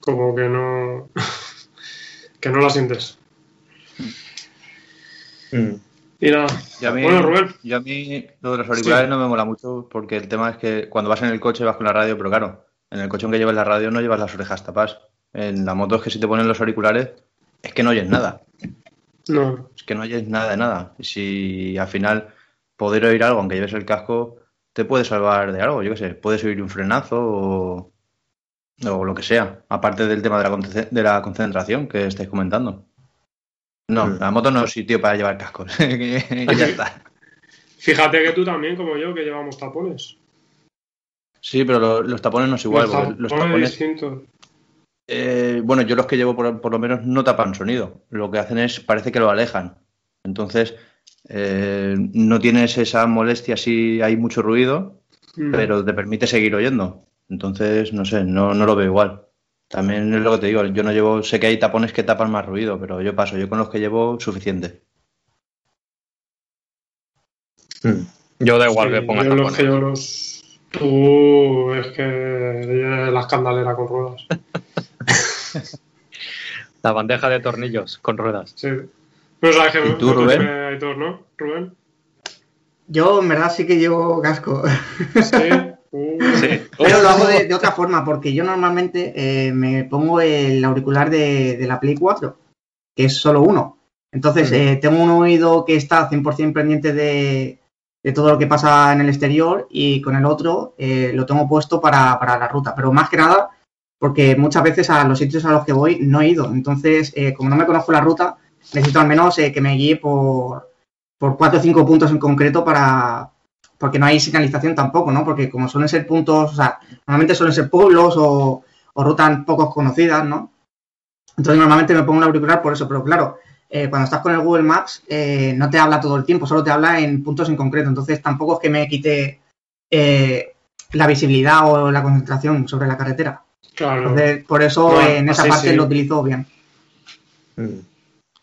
como que no... que no la sientes. Y nada.
Y a mí,
Bueno, Rubén.
yo a mí lo de los auriculares
Sí.
no me mola mucho porque el tema es que cuando vas en el coche vas con la radio, pero claro, en el coche aunque llevas la radio no llevas las orejas tapadas. En la moto es que si te ponen los auriculares es que no oyes nada.
No.
Es que no oyes nada de nada. Y si al final poder oír algo, aunque lleves el casco, te puede salvar de algo. Yo qué sé, puedes oír un frenazo o, o lo que sea. Aparte del tema de la, conce- de la concentración que estáis comentando. No,
Mm.
la moto no es sitio para llevar cascos. y ya está.
Fíjate que tú también, como yo, que llevamos tapones.
Sí, pero lo- los tapones no es igual.
Los tapones, distintos.
Eh, bueno, yo los que llevo por, por lo menos no tapan sonido. Lo que hacen es, parece que lo alejan. Entonces, eh, no tienes esa molestia si hay mucho ruido,
Mm.
pero te permite seguir oyendo. Entonces, no sé, no, no lo veo igual. También es lo que te digo, yo no llevo, sé que hay tapones que tapan más ruido, pero yo paso, yo con los que llevo suficiente.
Yo da igual
Sí,
que ponga
yo los
tapones.
yo los... Tú es que eres la escandalera con ruedas.
La bandeja de tornillos con ruedas.
Sí. No sabes que
¿Y tú, Rubén?
tiene Aitor, ¿no? Rubén.
Yo en verdad sí que llevo casco.
Sí. Uh,
Sí.
Pero lo hago de, de otra forma, porque yo normalmente eh, me pongo el auricular de, de la Play 4, que es solo uno. Entonces, eh, tengo un oído que está 100% pendiente de, de todo lo que pasa en el exterior y con el otro eh, lo tengo puesto para, para la ruta. Pero más que nada, porque muchas veces a los sitios a los que voy no he ido. Entonces, eh, como no me conozco la ruta, necesito al menos eh, que me guíe por, por cuatro o cinco puntos en concreto para, porque no hay señalización tampoco, ¿no? Porque como suelen ser puntos, o sea, normalmente suelen ser pueblos o, o rutas poco conocidas, ¿no? Entonces normalmente me pongo un auricular por eso, pero claro, eh, cuando estás con el Google Maps eh, no te habla todo el tiempo, solo te habla en puntos en concreto, entonces tampoco es que me quite eh, la visibilidad o la concentración sobre la carretera.
Claro.
Entonces, por eso en esa parte
sí.
lo utilizo bien.
Mm,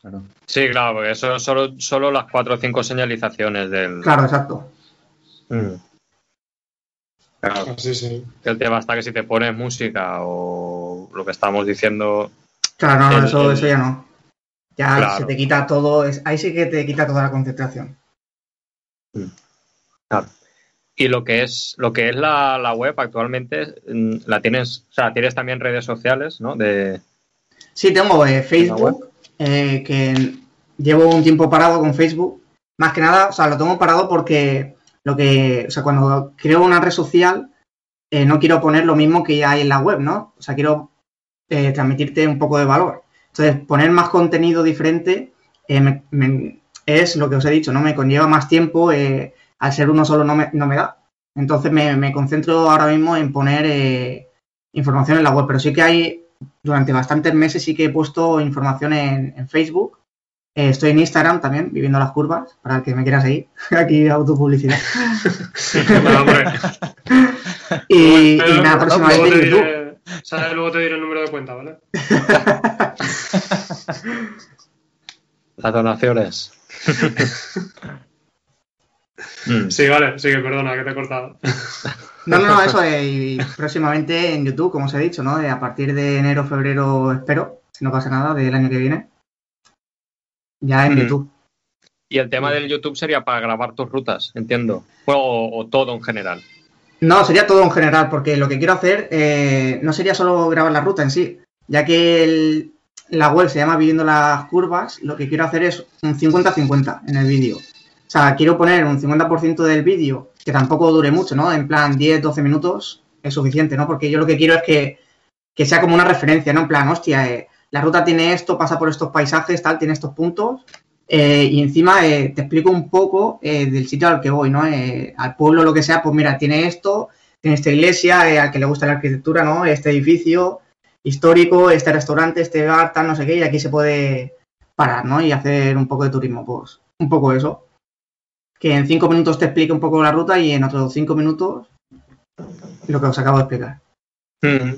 Claro.
Sí, claro, porque eso es solo, solo las cuatro o cinco señalizaciones del,
Claro, exacto.
Mm.
Claro,
sí.
que el tema está que si te pones música o lo que estamos diciendo,
Claro, no, no,
El-
eso,
el-
eso ya no. Ya
Claro.
se te quita todo, ahí sí que te quita toda la concentración.
Y lo que es lo que es la, la web actualmente mm, la tienes, o sea, tienes también redes sociales, ¿no? De
Sí, tengo eh? Facebook, eh, que llevo un tiempo parado con Facebook. Más que nada, o sea, lo tengo parado porque lo que, o sea, cuando creo una red social, eh, no quiero poner lo mismo que hay en la web, ¿no? O sea, quiero eh, transmitirte un poco de valor. Entonces, poner más contenido diferente eh, me- me- es lo que os he dicho, ¿no? Me conlleva más tiempo, eh, al ser uno solo no me, no me da. Entonces, me, me concentro ahora mismo en poner eh, información en la web, pero sí que hay durante bastantes meses sí que he puesto información en, en Facebook. Eh, estoy en Instagram también, viviendo las curvas, para el que me quiera seguir. Aquí autopublicidad. Y, y
Pero
nada,
luego
próximamente
te
en YouTube.
diré- ¿sabes? Luego te diré el número de cuenta, ¿vale?
las donaciones. Mm.
Sí, vale, sí, que perdona, que te he cortado.
No, no, no, eso eh, y próximamente en YouTube, como os he dicho, ¿no? Eh, a partir de enero, febrero, espero, si no pasa nada, del año que viene. Ya en
Mm.
YouTube.
Y el tema del YouTube sería para grabar tus rutas, entiendo. O, o todo en general.
No, sería todo en general, porque lo que quiero hacer eh, no sería solo grabar la ruta en sí, ya que el- la web se llama Viviendo las Curvas, lo que quiero hacer es un 50-50 en el vídeo. O sea, quiero poner un 50% del vídeo, que tampoco dure mucho, ¿no? En plan 10-12 minutos es suficiente, ¿no? Porque yo lo que quiero es que, que sea como una referencia, ¿no? En plan, hostia, eh, la ruta tiene esto, pasa por estos paisajes, tal, tiene estos puntos, eh, y encima eh, te explico un poco del sitio al que voy, ¿no? Al pueblo, lo que sea, pues mira, tiene esto, tiene esta iglesia, al que le gusta la arquitectura, ¿no? Este edificio histórico, este restaurante, este bar, tal, no sé qué, y aquí se puede parar, ¿no? Y hacer un poco de turismo, pues un poco eso. Que en cinco minutos te explique un poco la ruta y en otros cinco minutos lo que os acabo de explicar.
Mm.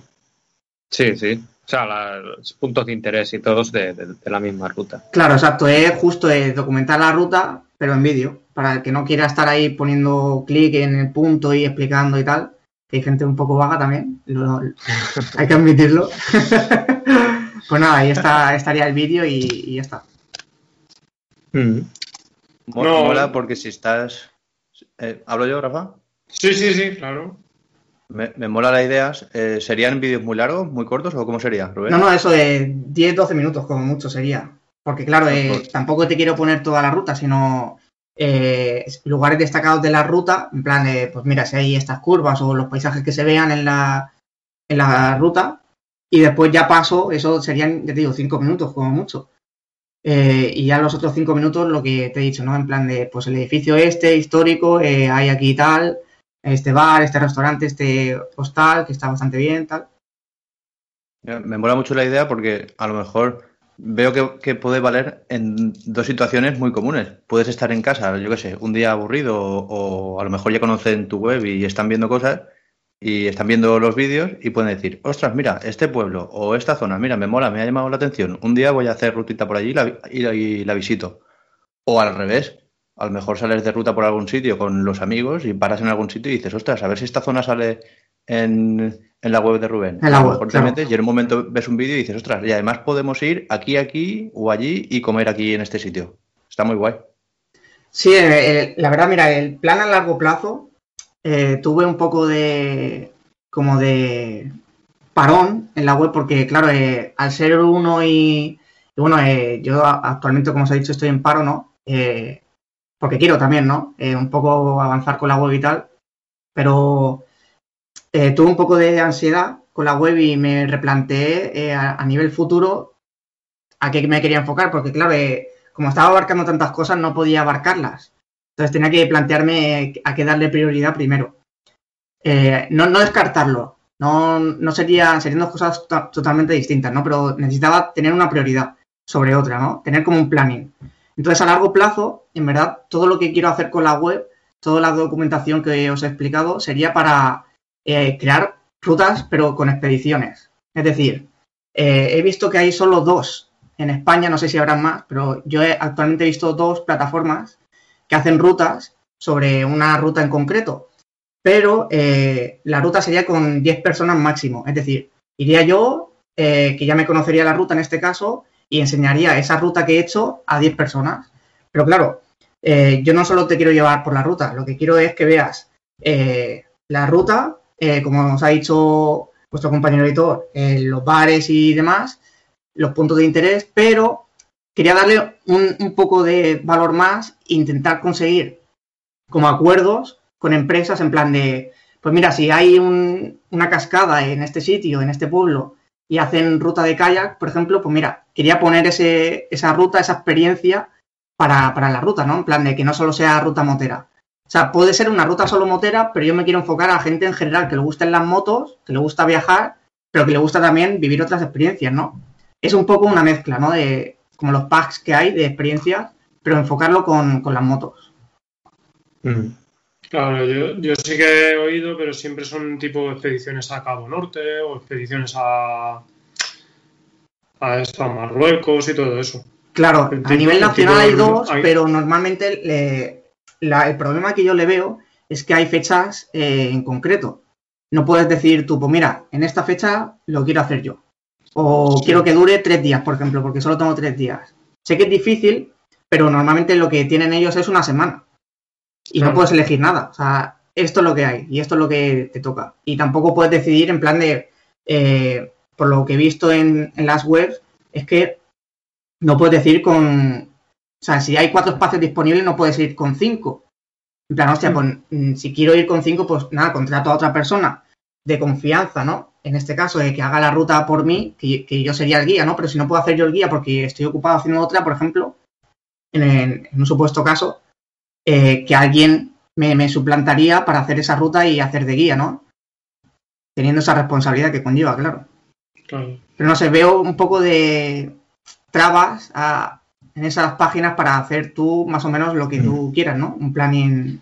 Sí, sí. O sea, la- los puntos de interés y todos de, de- de la misma ruta.
Claro, exacto, es justo documentar la ruta, pero en vídeo, para el que no quiera estar ahí poniendo clic en el punto y explicando y tal, que hay gente un poco vaga también, lo- hay que admitirlo. pues nada, ahí está, estaría el vídeo y, y ya está.
Mm.
No.
Mola porque si estás... eh, ¿Hablo yo, Rafa?
Sí, sí, sí, claro.
Me, me mola la idea. Eh, ¿Serían vídeos muy largos, muy cortos o cómo sería, Rubén?
No, no, eso de 10-12 minutos como mucho sería. Porque claro, eh,
Mejor.
tampoco te quiero poner toda la ruta, sino eh, lugares destacados de la ruta, en plan de, pues mira, si hay estas curvas o los paisajes que se vean en la, en la ruta, y después ya paso, eso serían, ya te digo, 5 minutos como mucho. Eh, y ya los otros 5 minutos lo que te he dicho, ¿no? En plan de, pues el edificio este, histórico, eh, hay aquí tal, este bar, este restaurante, este hostal, que está bastante bien, tal.
Me mola mucho la idea porque a lo mejor veo que, que puede valer en dos situaciones muy comunes. Puedes estar en casa, yo qué sé, un día aburrido o a lo mejor ya conocen tu web y están viendo cosas y están viendo los vídeos y pueden decir, ostras, mira, este pueblo o esta zona, mira, me mola, me ha llamado la atención. Un día voy a hacer rutita por allí y la, y la- y la visito. O al revés, a lo mejor sales de ruta por algún sitio con los amigos y paras en algún sitio y dices, ostras, a ver si esta zona sale en, en la web de Rubén.
En la
a lo
web,
mejor te
claro.
metes y en un momento ves un vídeo y dices, ostras, y además podemos ir aquí, aquí o allí y comer aquí en este sitio. Está muy guay.
Sí, la verdad, mira, el plan a largo plazo eh, tuve un poco de como de parón en la web porque, claro, eh, al ser uno y, bueno, eh, yo actualmente, como os he dicho, estoy en paro, ¿no? Porque quiero también, ¿no? Un poco avanzar con la web y tal, pero tuve un poco de ansiedad con la web y me replanteé a, a nivel futuro a qué me quería enfocar, porque claro, como estaba abarcando tantas cosas, no podía abarcarlas. Entonces tenía que plantearme a qué darle prioridad primero. Eh, no, descartarlo, no, no sería, serían dos cosas to- totalmente distintas, ¿no? Pero necesitaba tener una prioridad sobre otra, ¿no? Tener como un planning. Entonces, a largo plazo, en verdad, todo lo que quiero hacer con la web, toda la documentación que os he explicado, sería para eh, crear rutas, pero con expediciones. Es decir, eh, he visto que hay solo dos en España, no sé si habrá más, pero yo he actualmente he visto dos plataformas que hacen rutas sobre una ruta en concreto. Pero eh, la ruta sería con 10 personas máximo. Es decir, iría yo, eh, que ya me conocería la ruta en este caso, y enseñaría esa ruta que he hecho a 10 personas. Pero claro, eh, yo no solo te quiero llevar por la ruta, lo que quiero es que veas la ruta, como nos ha dicho vuestro compañero editor, los bares y demás, los puntos de interés, pero quería darle un, poco de valor más e intentar conseguir como acuerdos con empresas en plan de, pues mira, si hay un- una cascada en este sitio, en este pueblo, y hacen ruta de kayak, por ejemplo, pues mira, quería poner esa ruta, esa experiencia para, para la ruta, ¿no? En plan de que no solo sea ruta motera. O sea, puede ser una ruta solo motera, pero yo me quiero enfocar a gente en general que le gusten las motos, que le gusta viajar, pero que le gusta también vivir otras experiencias, ¿no? Es un poco una mezcla, ¿no? De como los packs que hay de experiencias, pero enfocarlo con, con las motos.
Mm.
Claro, yo, yo sí que he oído, pero siempre son tipo expediciones a Cabo Norte o expediciones a, a, esto, a Marruecos y todo eso.
Claro,
El
a
tipo-
nivel
el
nacional hay dos,
hay-
pero normalmente le- la- el problema que yo le veo es que hay fechas eh, en concreto. No puedes decir tú, pues mira, en esta fecha lo quiero hacer yo. O quiero que dure tres días, por ejemplo, porque solo tengo tres días. Sé que es difícil, pero normalmente lo que tienen ellos es una semana. Y no puedes elegir nada. O sea, esto es lo que hay y esto es lo que te toca. Y tampoco puedes decidir en plan de, eh, por lo que he visto en, en las webs, es que no puedes decir con. O sea, si hay cuatro espacios disponibles, no puedes ir con cinco. En plan, hostia, pues mm, si quiero ir con cinco, pues nada, contrato a otra persona de confianza, ¿no? En este caso, de que haga la ruta por mí, que, que yo sería el guía, ¿no? Pero si no puedo hacer yo el guía porque estoy ocupado haciendo otra, por ejemplo, en, en- en un supuesto caso, eh, que alguien me, me suplantaría para hacer esa ruta y hacer de guía, ¿no? Teniendo esa responsabilidad que conlleva, claro.
Claro.
Pero no sé, veo un poco de trabas a- en esas páginas para hacer tú más o menos lo que tú quieras, ¿no? Un planning.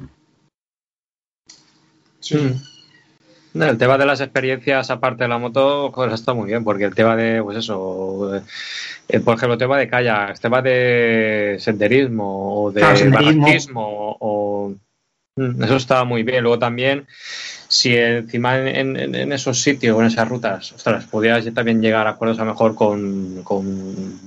Sí.
El tema de las experiencias aparte de la moto, joder, está muy bien, porque el tema de, pues eso, eh, por ejemplo, el tema de kayak, tema de senderismo o de
Claro, senderismo.
o Mm, eso está muy bien. Luego también, si encima en, en- en esos sitios en esas rutas, ostras, pudieras también llegar a acuerdos a lo mejor con, con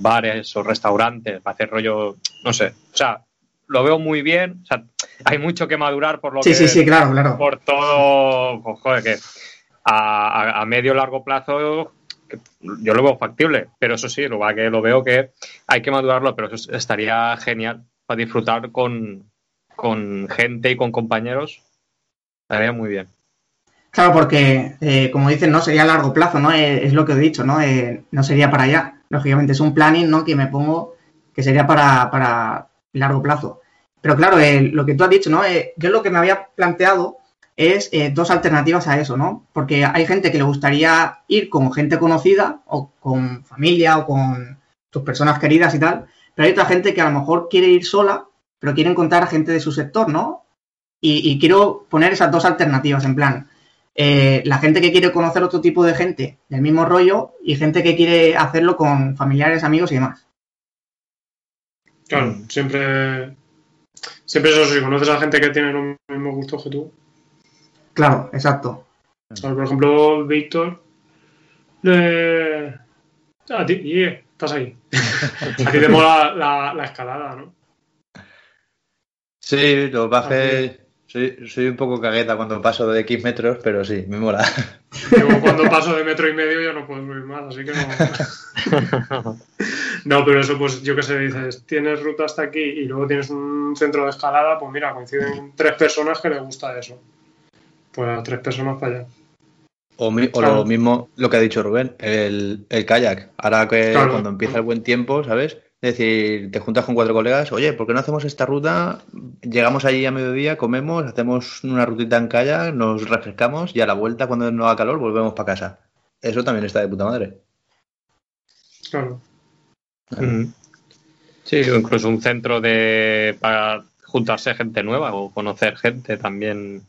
bares o restaurantes para hacer rollo, no sé, o sea, lo veo muy bien, o sea, hay mucho que madurar por lo
Sí,
que
sí, sí, claro, claro.
por todo, pues, joder, que a, a- a medio largo plazo yo lo veo factible, pero eso sí, lo que lo veo que hay que madurarlo, pero eso estaría genial para disfrutar con, con gente y con compañeros. Estaría muy bien.
Claro, porque, eh, como dicen, no sería a largo plazo, ¿no? Eh, es lo que he dicho, ¿no? Eh, no sería para allá. Lógicamente, es un planning, ¿no? Que me pongo que sería para, para largo plazo. Pero claro, eh, lo que tú has dicho, ¿no? Eh, yo lo que me había planteado es eh, dos alternativas a eso, ¿no? Porque hay gente que le gustaría ir con gente conocida o con familia o con tus personas queridas y tal, pero hay otra gente que a lo mejor quiere ir sola, pero quiere encontrar a gente de su sector, ¿no? Y, y quiero poner esas dos alternativas, en plan, eh, la gente que quiere conocer otro tipo de gente del mismo rollo y gente que quiere hacerlo con familiares, amigos y demás.
Claro, siempre. Siempre eso, si conoces a gente que tiene los mismos gustos que tú.
Claro, exacto.
¿Sabes? Por ejemplo, Víctor. Le... A ti, yeah, estás ahí. a ti te mola la, la escalada, ¿no?
Sí, los bajes Soy, soy un poco cagueta cuando paso de X metros, pero sí, me mola.
Yo cuando paso de metro y medio ya no puedo subir más, así que no. no, pero eso, pues yo qué sé, dices, tienes ruta hasta aquí y luego tienes un centro de escalada, pues mira, coinciden tres personas que les gusta eso. Pues a tres personas para allá.
O, mi- o
Claro.
lo mismo lo que ha dicho Rubén, el, el kayak. Ahora que
Claro.
cuando empieza el buen tiempo, ¿sabes? Es decir, te juntas con cuatro colegas, oye, ¿por qué no hacemos esta ruta? Llegamos allí a mediodía, comemos, hacemos una rutita en kayak, nos refrescamos y a la vuelta, cuando no haga calor, volvemos para casa. Eso también está de puta madre.
Claro.
Sí, o incluso un centro de para juntarse gente nueva o conocer gente también.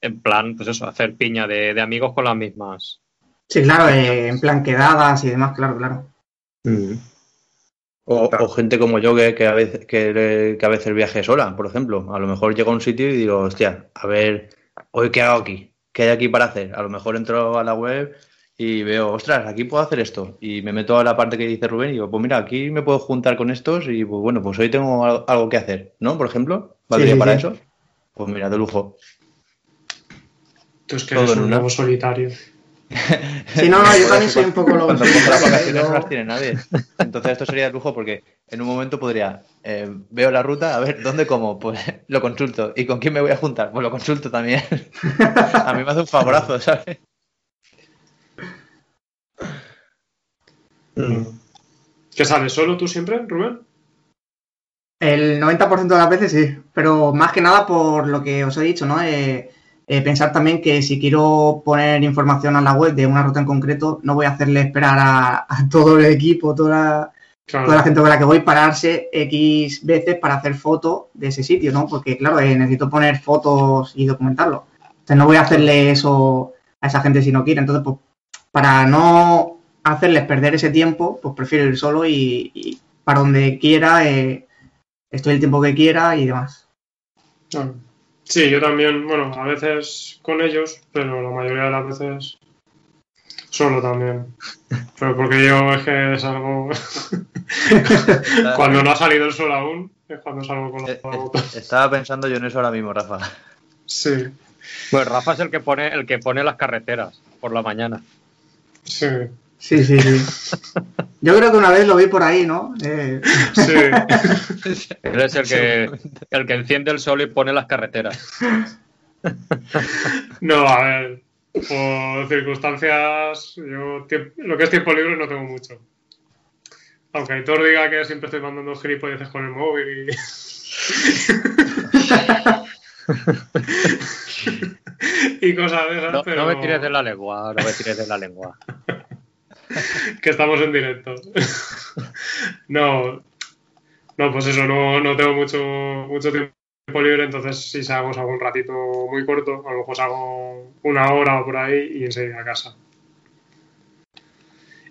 En plan, pues eso, hacer piña de, de amigos con las mismas.
Sí, claro, eh, en plan quedadas y demás, claro, claro.
Claro.
O gente como yo que, que a veces, que, que a veces viaje sola, por ejemplo. A lo mejor llego a un sitio y digo, hostia, a ver, hoy qué hago aquí, qué hay aquí para hacer. A lo mejor entro a la web y veo, ostras, aquí puedo hacer esto. Y me meto a la parte que dice Rubén y digo, pues mira, aquí me puedo juntar con estos y pues bueno, pues hoy tengo al- algo que hacer, ¿no? Por ejemplo, ¿valdría
sí,
para
sí.
eso? Pues mira, de lujo.
Tú es que
Todo
eres
en
un
una.
lobo solitario.
Sí, no, no, yo también soy un poco lobo
Cuando vacaciones no las tiene nadie. Entonces esto sería de lujo porque en un momento podría, eh, veo la ruta, a ver, ¿dónde como? Pues lo consulto. ¿Y con quién me voy a juntar? Pues lo consulto también. A mí me hace un favorazo, ¿sabes?
¿Qué sales solo tú siempre, Rubén?
El 90% de las veces sí, pero más que nada por lo que os he dicho, ¿no? Eh, eh, pensar también que si quiero poner información a la web de una ruta en concreto, no voy a hacerle esperar a, a todo el equipo, toda la,
Claro.
toda la gente con la que voy, pararse X veces para hacer fotos de ese sitio, ¿no? Porque, claro, eh, necesito poner fotos y documentarlo. Entonces no voy a hacerle eso a esa gente si no quiere. Entonces, pues, para no hacerles perder ese tiempo, pues prefiero ir solo y, y para donde quiera, eh, estoy el tiempo que quiera y demás.
Claro. Sí, yo también, bueno, a veces con ellos, pero la mayoría de las veces solo también. Pero porque yo es que es algo... cuando no ha salido el sol aún, es cuando salgo con
Eh,
la
eh,
moto.
Estaba pensando yo en eso ahora mismo, Rafa.
Sí,
Pues Rafa es el que pone el que pone las carreteras por la mañana.
sí,
Sí, sí, sí. Yo creo que una vez lo vi por ahí, ¿no? Eh,
sí.
Él es el que el que enciende el sol y pone las carreteras.
No, a ver, por circunstancias, yo lo que es tiempo libre no tengo mucho. Aunque Aitor diga que siempre estoy mandando gilipolleces con el móvil y... y cosas de esas,
No,
pero
no me tires de la lengua, no me tires de la lengua.
que estamos en directo. no, no, pues eso, no, no tengo mucho, mucho tiempo libre, entonces si salgo, salgo un ratito muy corto, a lo mejor salgo una hora o por ahí y enseguida a casa.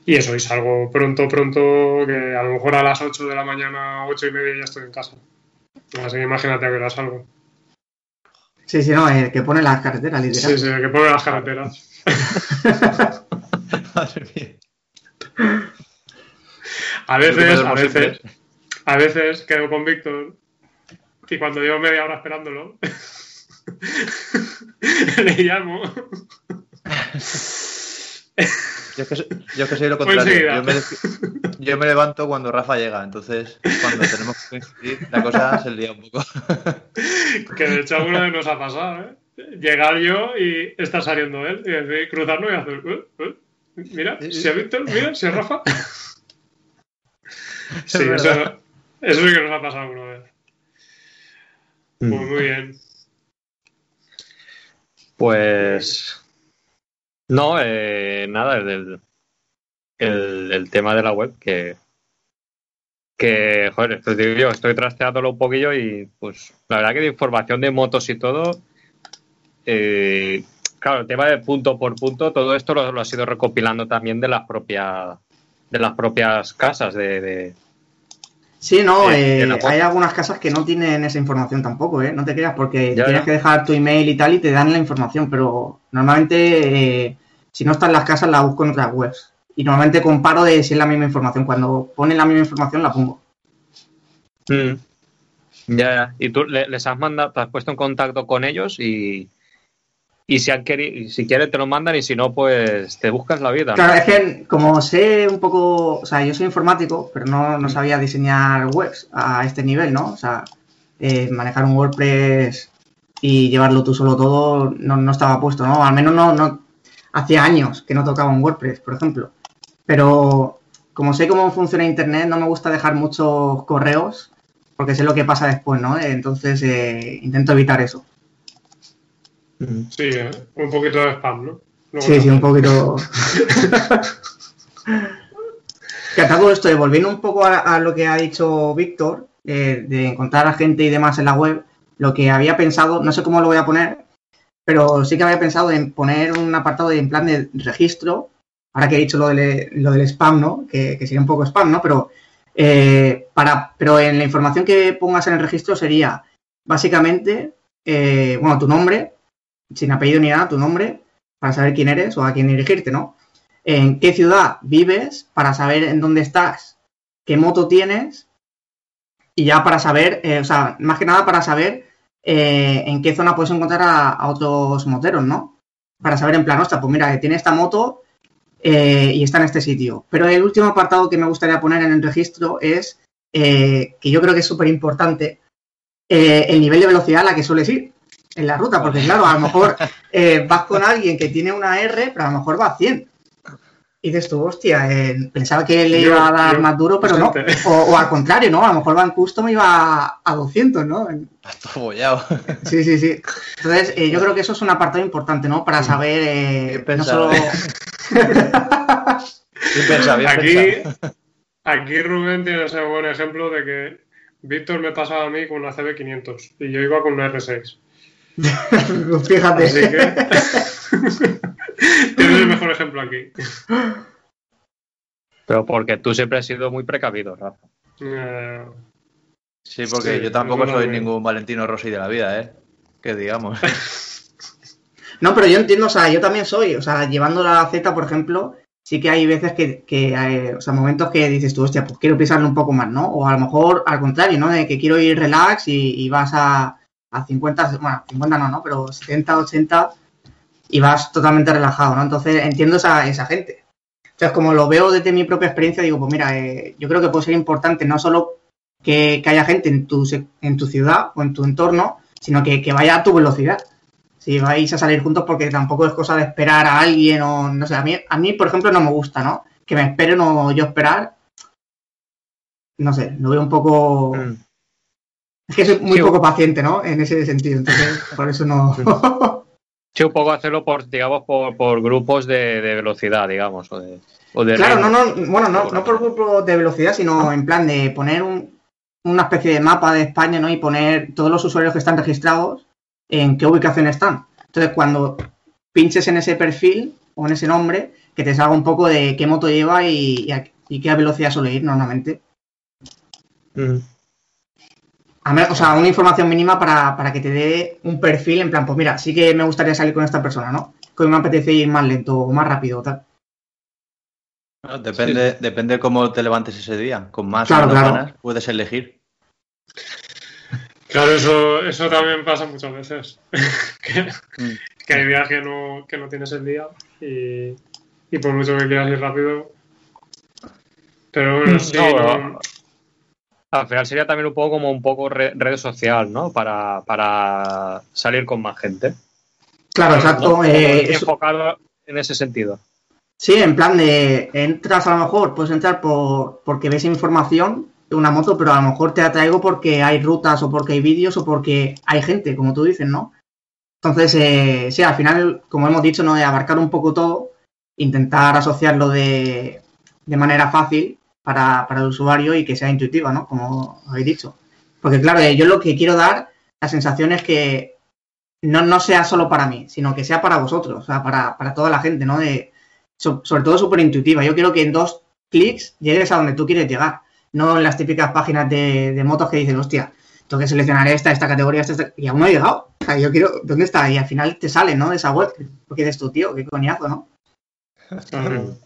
Y eso, y salgo pronto, pronto, que a lo mejor a las 8 de la mañana, 8 y media ya estoy en casa. Así que imagínate a qué hora salgo.
sí, sí, no, el que pone las carreteras, literal.
Sí, sí, que pone las carreteras.
Madre mía.
A veces, a veces, a veces quedo con Víctor y cuando llevo media hora esperándolo, le llamo.
Yo es que soy, yo es que soy lo contrario. me, yo me levanto cuando Rafa llega, entonces cuando tenemos que coincidir, la cosa se lía un poco.
Que de hecho alguna vez nos ha pasado, ¿eh? Llegar yo y estar saliendo él y decir, cruzarnos y hacer. "Eh, eh". Mira, si es Víctor, mira, si es Rafa. Sí,
Es
eso, eso sí que nos ha pasado alguna vez. Pues
Mm.
muy bien.
Pues no, eh, nada, el, del- el, el tema de la web que que, joder, esto digo yo, estoy trasteándolo un poquillo y pues la verdad que de información de motos y todo, eh, claro, el tema de punto por punto, todo esto lo, lo has ido recopilando también de las propias de las propias casas de, de-
Sí, no,
Eh,
eh, hay algunas casas que no tienen esa información tampoco, ¿eh? No te creas, porque
Ya,
tienes
ya.
que dejar tu email y tal y te dan la información, pero normalmente eh, si no están las casas la busco en otras webs. Y normalmente comparo de si es la misma información. Cuando ponen la misma información la pongo.
Mm. Ya, ya. Y tú le- les has mandado, te has puesto en contacto con ellos y, y si, han queri- si quieres te lo mandan y si no, pues te buscas la vida. ¿no?
Claro, es que como sé un poco, o sea, yo soy informático, pero no, no sabía diseñar webs a este nivel, ¿no? O sea, eh, manejar un WordPress y llevarlo tú solo todo no, no estaba puesto, ¿no? Al menos no, no, hacía años que no tocaba un WordPress, por ejemplo. Pero como sé cómo funciona Internet, no me gusta dejar muchos correos porque sé lo que pasa después, ¿no? Entonces eh, intento evitar eso.
Sí, eh, un poquito de spam, ¿no? Luego
Sí, sí, un poquito. que a todo esto, y volviendo un poco a, a lo que ha dicho Víctor, eh, de encontrar a gente y demás en la web, lo que había pensado, no sé cómo lo voy a poner, pero sí que había pensado en poner un apartado en plan de registro, ahora que he dicho lo del, lo del spam, ¿no? Que, que sería un poco spam, ¿no? Pero, eh, para, pero en la información que pongas en el registro sería básicamente, eh, bueno, tu nombre, sin apellido ni nada, tu nombre, para saber quién eres o a quién dirigirte, ¿no? En qué ciudad vives, para saber en dónde estás, qué moto tienes, y ya para saber, eh, o sea, más que nada para saber eh, en qué zona puedes encontrar a, otros moteros, ¿no? Para saber en plan, ostras, pues mira, que tiene esta moto eh, y está en este sitio. Pero el último apartado que me gustaría poner en el registro es, que yo creo que es súper importante, el nivel de velocidad a la que sueles ir en la ruta, porque claro, a lo mejor eh, vas con alguien que tiene una R, pero a lo mejor va a 100. Y dices tú, hostia, eh, pensaba que le iba a dar
yo,
más duro, pero no. O, o al contrario, ¿no? A lo mejor va en custom y va a, a 200, ¿no?
Está bollado.
Sí, sí, sí. Entonces, eh, yo creo que eso es un apartado importante, ¿no? Para saber, eh, no solo...
Bien pensado, bien
Aquí,
pensado.
aquí Rubén tiene ese buen ejemplo de que Víctor me pasaba a mí con una CB500 y yo iba con una R6.
Fíjate.
Así que tienes el mejor ejemplo aquí.
Pero porque tú siempre has sido muy precavido, Rafa.
Eh,
Sí, porque
Sí,
yo tampoco soy ningún Valentino Rossi de la vida, ¿eh? Que digamos.
No, pero yo entiendo, o sea, yo también soy, o sea, llevando la Z, por ejemplo, sí que hay veces que, que eh, o sea, momentos que dices tú, hostia, pues quiero pisarle un poco más, ¿no? O a lo mejor al contrario, ¿no? De que quiero ir relax y, y vas a, a 50, bueno, 50 no, ¿no? Pero 70, 80 y vas totalmente relajado, ¿no? Entonces entiendo esa, esa gente. Entonces, como lo veo desde mi propia experiencia, digo, pues mira, eh, yo creo que puede ser importante no solo que, que haya gente en tu, en tu ciudad o en tu entorno, sino que, que vaya a tu velocidad si vais a salir juntos porque tampoco es cosa de esperar a alguien o no sé, a mí, a mí por ejemplo no me gusta, ¿no? Que me esperen o yo esperar. No sé, lo veo un poco...
Mm.
Es que soy muy
Sí,
poco paciente, ¿no? En ese sentido, entonces por eso no...
Sí, un poco hacerlo por, digamos, por, por grupos de, de velocidad, digamos. O de, o de
claro, no, no, bueno, no, no por grupo de velocidad, sino en plan de poner un- una especie de mapa de España, ¿no? Y poner todos los usuarios que están registrados en qué ubicación están. Entonces, cuando pinches en ese perfil o en ese nombre, que te salga un poco de qué moto lleva y, y a, y qué velocidad suele ir normalmente.
Mm.
O sea, una información mínima para, para que te dé un perfil en plan, pues mira, sí que me gustaría salir con esta persona, ¿no? Que me apetece ir más lento o más rápido o tal.
Bueno, depende, depende cómo te levantes ese día. Con más
Claro,
o menos
claro.
ganas puedes elegir.
claro, eso, eso también pasa muchas veces. que,
Mm.
que hay días que no, que no tienes el día y, y por mucho que quieras ir rápido. Pero bueno, sí,
No,
no-
Al final sería también un poco como un poco re- red social, ¿no? Para, para salir con más gente.
Claro, exacto.
¿no?
eh,
enfocado en ese sentido.
Sí, en plan de entras a lo mejor, puedes entrar por, porque ves información de una moto, pero a lo mejor te atraigo porque hay rutas o porque hay vídeos o porque hay gente, como tú dices, ¿no? Entonces, eh, sí, al final, como hemos dicho, ¿no? De abarcar un poco todo, intentar asociarlo de, de manera fácil para, para el usuario y que sea intuitiva, ¿no? Como habéis dicho. Porque claro, eh, yo lo que quiero dar, la sensación es que no, no sea solo para mí, sino que sea para vosotros, o sea, para, para toda la gente, ¿no? De, so- sobre todo súper intuitiva. Yo quiero que en dos clics llegues a donde tú quieres llegar. No en las típicas páginas de, de motos que dicen, hostia, tengo que seleccionar esta, esta categoría, esta, esta. Y aún no he llegado. O sea, yo quiero, ¿dónde está? Y al final te sale, ¿no? De esa web. Porque dices tú, tío, qué coñazo, ¿no?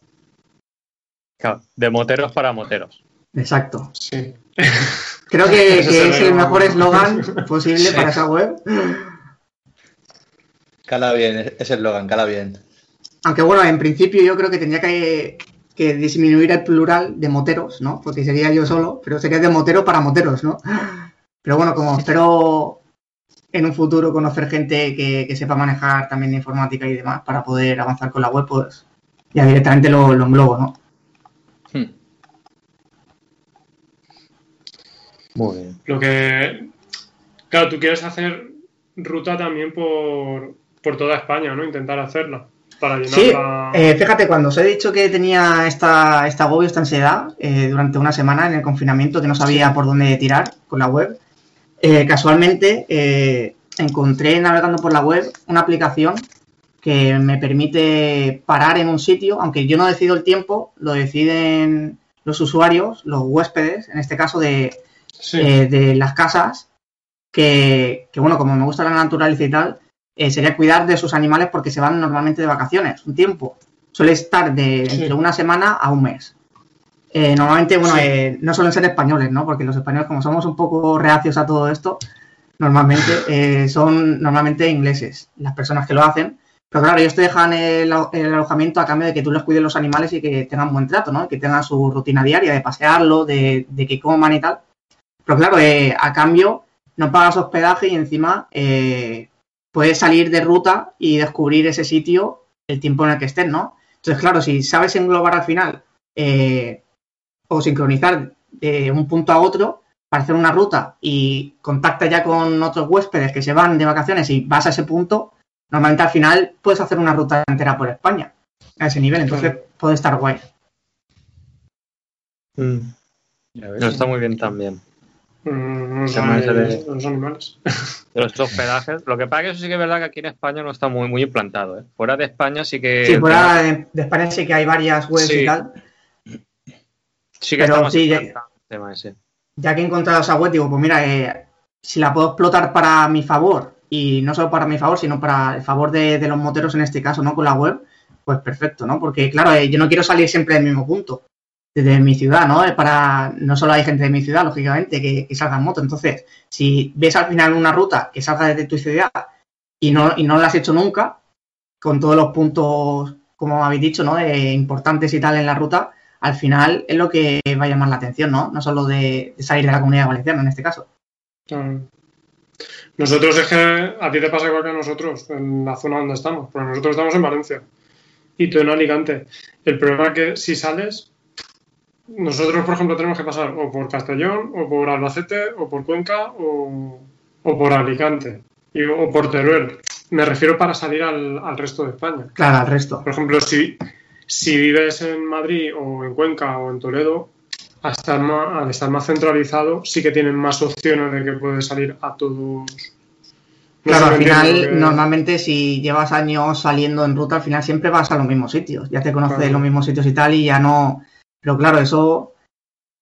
claro,
de moteros para moteros.
Exacto.
sí.
Creo que, es el mejor eslogan posible
Sí.
para esa web.
Cala bien, ese eslogan, cala bien.
Aunque bueno, en principio yo creo que tendría que, que disminuir el plural de moteros, ¿no? Porque sería yo solo, pero sería de motero para moteros, ¿no? Pero bueno, como espero en un futuro conocer gente que, que sepa manejar también informática y demás para poder avanzar con la web, pues ya directamente lo, lo englobo, ¿no?
Muy bien.
Lo que. Claro, tú quieres hacer ruta también por, por toda España, ¿no? Intentar hacerla. Para
Sí,
la.
eh, fíjate, cuando os he dicho que tenía esta, esta agobio, esta ansiedad eh, durante una semana en el confinamiento, que no sabía por dónde tirar con la web, eh, casualmente eh, encontré navegando por la web una aplicación que me permite parar en un sitio, aunque yo no decido el tiempo, lo deciden los usuarios, los huéspedes, en este caso de,
sí.
eh, de las casas, que, que, bueno, como me gusta la naturaleza y tal, eh, sería cuidar de sus animales porque se van normalmente de vacaciones, un tiempo. Suele estar de
Sí.
entre una semana a un mes. Eh, normalmente, bueno,
Sí.
no suelen ser españoles, ¿no? Porque los españoles, como somos un poco reacios a todo esto, normalmente son normalmente ingleses las personas que lo hacen. Pero claro, ellos te dejan el, el alojamiento a cambio de que tú les cuides los animales y que tengan buen trato, ¿no? Que tengan su rutina diaria de pasearlo, de, de que coman y tal. Pero claro, eh, a cambio no pagas hospedaje y encima eh, puedes salir de ruta y descubrir ese sitio el tiempo en el que estés, ¿no? Entonces, claro, si sabes englobar al final eh, o sincronizar de un punto a otro para hacer una ruta y contacta ya con otros huéspedes que se van de vacaciones y vas a ese punto, normalmente al final puedes hacer una ruta entera por España a ese nivel, entonces
Claro.
puede estar guay.
Ves.
No está muy bien también.
Mm, Los, animales,
de-
los animales.
De los hospedajes. Lo que pasa que eso sí que es verdad que aquí en España no está muy, muy implantado. ¿eh? Fuera de España sí que.
Sí, fuera de, de España sí que hay varias webs
Sí.
y tal.
Sí que
pero
está más
sí, ya-
el tema ese.
ya que he encontrado esa web, digo, pues mira, eh, si la puedo explotar para mi favor, y no solo para mi favor, sino para el favor de, de los moteros en este caso, ¿no? Con la web, pues perfecto, ¿no? Porque, claro, eh, yo no quiero salir siempre del mismo punto, desde mi ciudad, ¿no? Para, no solo hay gente de mi ciudad, lógicamente, que, que salga en moto. Entonces, si ves al final una ruta que salga desde tu ciudad y no, y no la has hecho nunca, con todos los puntos, como habéis dicho, ¿no? Eh, importantes y tal en la ruta, al final es lo que va a llamar la atención, ¿no? No solo de, salir de la comunidad valenciana en este caso.
Claro. Nosotros es que a ti te pasa igual que a nosotros en la zona donde estamos, porque nosotros estamos en Valencia y tú en Alicante. El problema es que si sales, nosotros, por ejemplo, tenemos que pasar o por Castellón, o por Albacete, o por Cuenca, o, o por Alicante, y- o por Teruel. Me refiero para salir al, al resto de España.
Claro, al resto.
Por ejemplo, si, si vives en Madrid o en Cuenca o en Toledo, al estar, más, al estar más centralizado, sí que tienen más opciones de que puedes salir a todos.
Claro, al final, normalmente si llevas años saliendo en ruta, al final siempre vas a los mismos sitios. Ya te conoces
Claro.
los mismos sitios y tal, y ya no. Pero claro, eso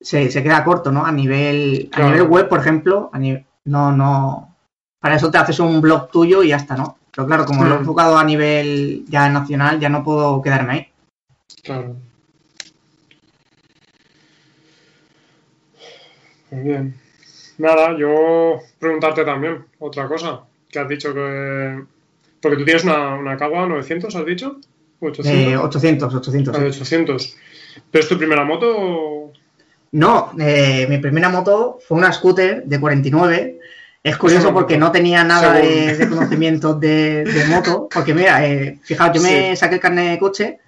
se, se queda corto, ¿no? A nivel, a nivel web, por ejemplo, a ni- no, no. Para eso te haces un blog tuyo y ya está, ¿no? Pero claro, como lo he enfocado a nivel ya nacional, ya no puedo quedarme ahí.
Claro. Muy bien. Nada, yo preguntarte también otra cosa. Que has dicho que. Porque tú tienes una, una Kawa 900, ¿has dicho? ¿O 800?
Eh, 800, 800.
Ah, de 800. ¿Pero es tu primera moto? o-
No, eh, mi primera moto fue una scooter de 49. Es curioso porque no tenía nada de, de conocimiento de, de moto. Porque mira, eh, fijaos, yo me saqué el carnet de coche,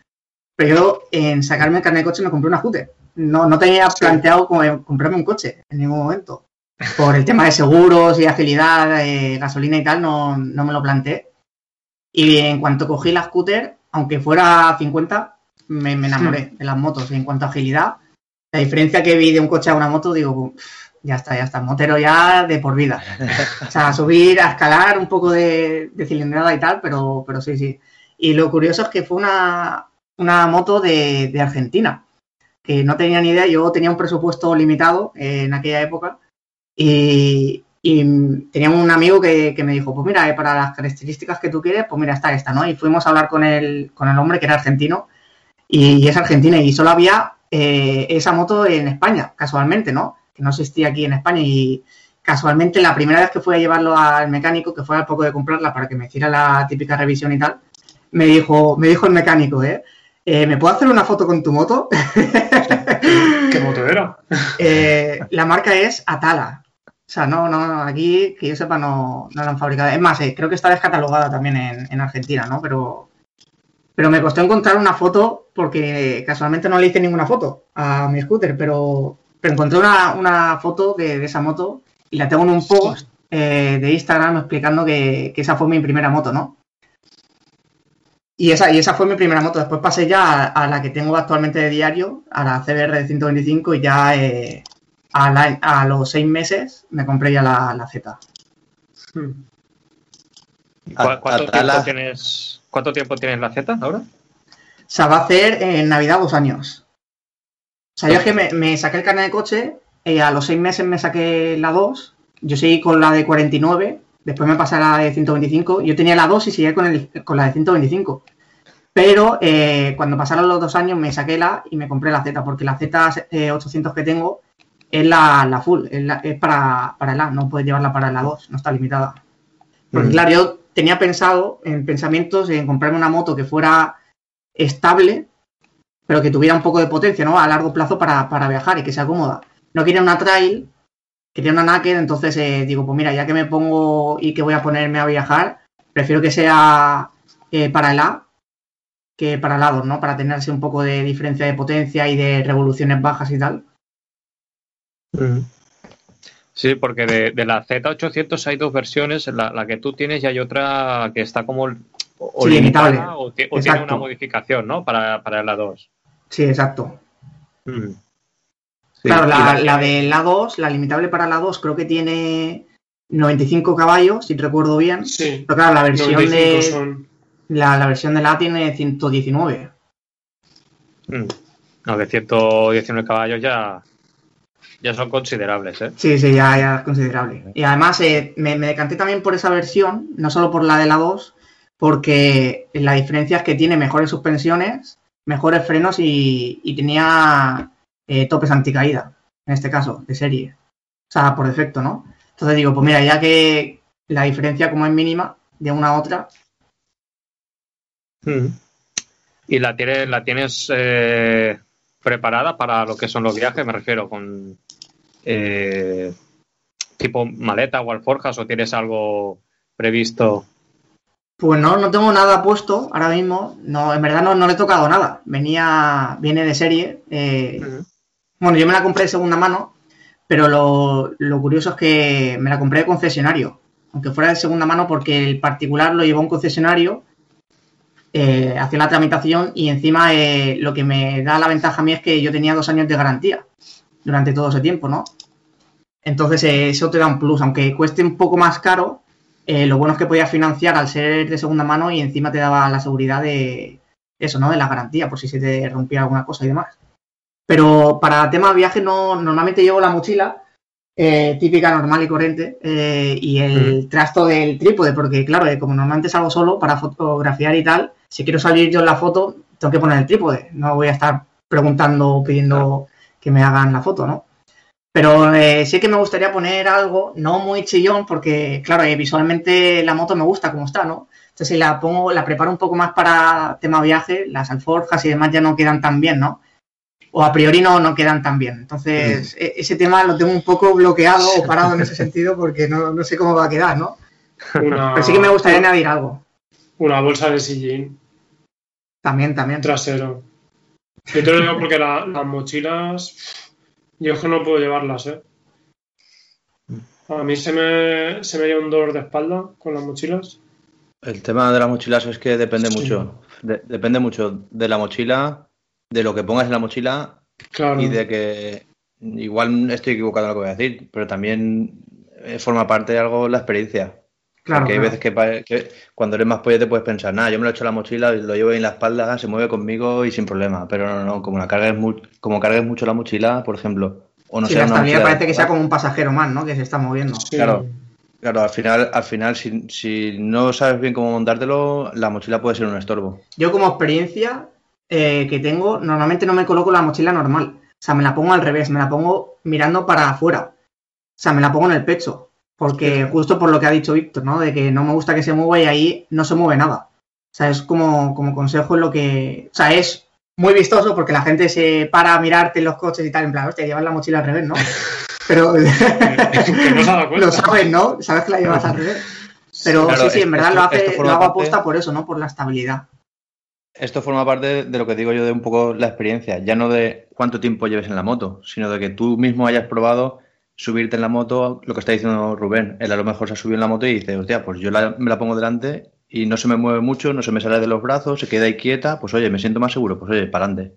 pero yo en sacarme el carnet de coche me compré una scooter. No, no tenía planteado como comprarme un coche en ningún momento. Por el tema de seguros y agilidad, eh, gasolina y tal, no, no me lo planteé. Y en cuanto cogí la scooter, aunque fuera 50, me, me enamoré de las motos. Y en cuanto a agilidad, la diferencia que vi de un coche a una moto, digo, "Uf, ya está, ya está, motero ya de por vida. O sea, subir, a escalar un poco de, de cilindrada y tal, pero, pero sí, sí. Y lo curioso es que fue una, una moto de, de Argentina, que no tenía ni idea, yo tenía un presupuesto limitado eh, en aquella época y, y tenía un amigo que, que me dijo, pues mira, eh, para las características que tú quieres, pues mira, está esta, ¿no? Y fuimos a hablar con el, con el hombre que era argentino y, es argentina y solo había eh, esa moto en España, casualmente, ¿no? que no existía aquí en España y casualmente la primera vez que fui a llevarlo al mecánico, que fue al poco de comprarla para que me hiciera la típica revisión y tal, me dijo, me dijo el mecánico, ¿eh? eh ¿Me puedo hacer una foto con tu moto?
¿Qué moto era?
Eh, la marca es Atala. O sea, no, no, aquí, que yo sepa, no, no la han fabricado. Es más, eh, creo que está descatalogada también en, en, Argentina, ¿no? Pero, pero me costó encontrar una foto porque casualmente no le hice ninguna foto a mi scooter, pero, pero encontré una, una foto de, de, esa moto y la tengo en un post eh, de Instagram explicando que, que, esa fue mi primera moto, ¿no? Y esa, y esa fue mi primera moto. Después pasé ya a, a la que tengo actualmente de diario, a la CBR de 125 y ya... Eh, a, los seis meses me compré ya la, Z.
Hmm. ¿Cuánto, tiempo tienes, ¿Cuánto tiempo tienes la Z ahora?
Se va a hacer en Navidad dos años. O sea, yo es que me, saqué el carnet de coche, y a los seis meses me saqué la 2, yo seguí con la de 49, después me pasé a la de 125, yo tenía la 2 y seguía con, el, con la de 125. Pero eh, cuando pasaron los dos años me saqué la y me compré la Z, porque la Z800 que tengo es la, la full, es, para, para la, no puedes llevarla para la 2, no está limitada. Porque claro, yo tenía pensado en pensamientos en comprarme una moto que fuera estable, pero que tuviera un poco de potencia, ¿no? A largo plazo para, para viajar y que sea cómoda. No quería una trail, quería una naked, entonces eh, digo, pues mira, ya que me pongo y que voy a ponerme a viajar, prefiero que sea eh, para el A que para el A2, ¿no? Para tenerse un poco de diferencia de potencia y de revoluciones bajas y tal.
Sí, porque de, la Z800 hay dos versiones, la, que tú tienes y hay otra que está como
o limitada
o, tiene una modificación, ¿no? Para, para la 2.
Sí, exacto. claro, la, de la 2, la limitable para la 2 creo que tiene 95 caballos, si recuerdo bien.
Sí.
Pero claro, la versión de la, versión de la tiene 119.
No, de 119 caballos ya ya son considerables, ¿eh?
Sí, sí, ya, ya es considerable. Y además eh, me, decanté también por esa versión, no solo por la de la 2, porque la diferencia es que tiene mejores suspensiones, mejores frenos y, tenía eh, topes anticaída, en este caso, de serie. O sea, por defecto, ¿no? Entonces digo, pues mira, ya que la diferencia como es mínima de una a otra.
Hmm. ¿Y la tienes, la tienes eh, preparada para lo que son los viajes? Me refiero con eh, tipo maleta o alforjas o tienes algo previsto?
Pues no, no tengo nada puesto ahora mismo. No, en verdad no, no le he tocado nada. Venía, viene de serie. Eh, bueno, yo me la compré de segunda mano, pero lo, curioso es que me la compré de concesionario. Aunque fuera de segunda mano, porque el particular lo llevó a un concesionario, eh, hacía la tramitación y encima eh, lo que me da la ventaja a mí es que yo tenía dos años de garantía durante todo ese tiempo, ¿no? Entonces eh, eso te da un plus, aunque cueste un poco más caro, eh, lo bueno es que podías financiar al ser de segunda mano y encima te daba la seguridad de eso, ¿no? De la garantía, por si se te rompía alguna cosa y demás. Pero para tema de viaje no, normalmente llevo la mochila, eh, típica, normal y corriente, y el trasto del trípode, porque claro, como normalmente salgo solo para fotografiar y tal, si quiero salir yo en la foto, tengo que poner el trípode, no voy a estar preguntando o pidiendo que me hagan la foto, ¿no? Pero eh, sí que me gustaría poner algo, no muy chillón, porque, claro, eh, visualmente la moto me gusta como está, ¿no? Entonces, si la pongo, la preparo un poco más para tema viaje, las alforjas y demás ya no quedan tan bien, ¿no? O a priori no, no quedan tan bien. Entonces, mm. e, ese tema lo tengo un poco bloqueado o parado en ese sentido porque no, sé cómo va a quedar, ¿no? Pero sí que me gustaría añadir algo.
Una bolsa de sillín.
También, también.
Trasero. Yo te lo digo porque las mochilas yo es que no puedo llevarlas, ¿eh? A mí se me, se me un dolor de espalda con las mochilas.
El tema de las mochilas es que depende mucho. depende mucho de la mochila, de lo que pongas en la mochila y de que igual estoy equivocado en lo que voy a decir, pero también eh, forma parte de algo la experiencia. Claro, Porque hay veces que, cuando eres más pollo te puedes pensar, nada, yo me lo echo en la mochila, lo llevo en la espalda, se mueve conmigo y sin problema. Pero no, no, como la cargues, como cargues mucho la mochila, por ejemplo,
o no sí, la estabilidad parece que sea como un pasajero más, ¿no? Que se está moviendo.
Claro, claro, al final, al final si, si, no sabes bien cómo montártelo, la mochila puede ser un estorbo.
Yo como experiencia eh, que tengo, normalmente no me coloco la mochila normal. O sea, me la pongo al revés, me la pongo mirando para afuera. O sea, me la pongo en el pecho. Porque justo por lo que ha dicho Víctor, ¿no? De que no me gusta que se mueva y ahí no se mueve nada. O sea, es como, como consejo en lo que. O sea, es muy vistoso porque la gente se para a mirarte en los coches y tal, en plan, hostia, llevas la mochila al revés, ¿no? Pero
no
lo sabes, ¿no? Sabes que la llevas al revés. Pero
Claro,
sí, sí, en
esto-
verdad lo, hace,
esto
lo hago
parte-
aposta por eso, ¿no? Por la estabilidad.
Esto forma parte de lo que digo yo de un poco la experiencia, ya no de cuánto tiempo lleves en la moto, sino de que tú mismo hayas probado subirte en la moto, lo que está diciendo Rubén. Él a lo mejor se ha subido en la moto y dice, hostia, pues yo la- me la pongo delante y no se me mueve mucho, no se me sale de los brazos, se queda ahí quieta, pues oye, me siento más seguro, pues oye, para adelante.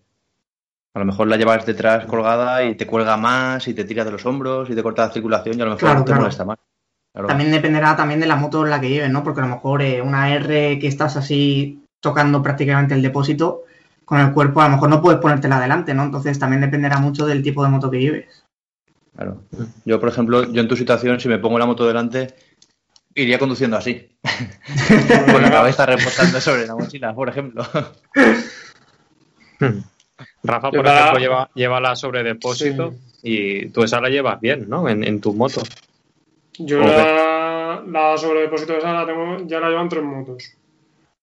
A lo mejor la llevas detrás colgada y te cuelga más y te tira de los hombros y te corta la circulación y a lo mejor
Claro,
te
claro.
molesta más. Claro.
También dependerá también de la moto en la que lleves, ¿no? Porque a lo mejor eh, una R que estás así tocando prácticamente el depósito con el cuerpo, a lo mejor no puedes ponértela adelante, ¿no? Entonces también dependerá mucho del tipo de moto que lleves.
Claro. Yo, por ejemplo, yo en tu situación, si me pongo la moto delante, iría conduciendo así, con la cabeza reposando sobre la mochila, por ejemplo.
Rafa, por ejemplo, lleva, lleva la sobre depósito y tú esa la llevas bien, ¿no? En, en tu moto.
Yo la, la sobredepósito esa la tengo, ya la llevan tres motos.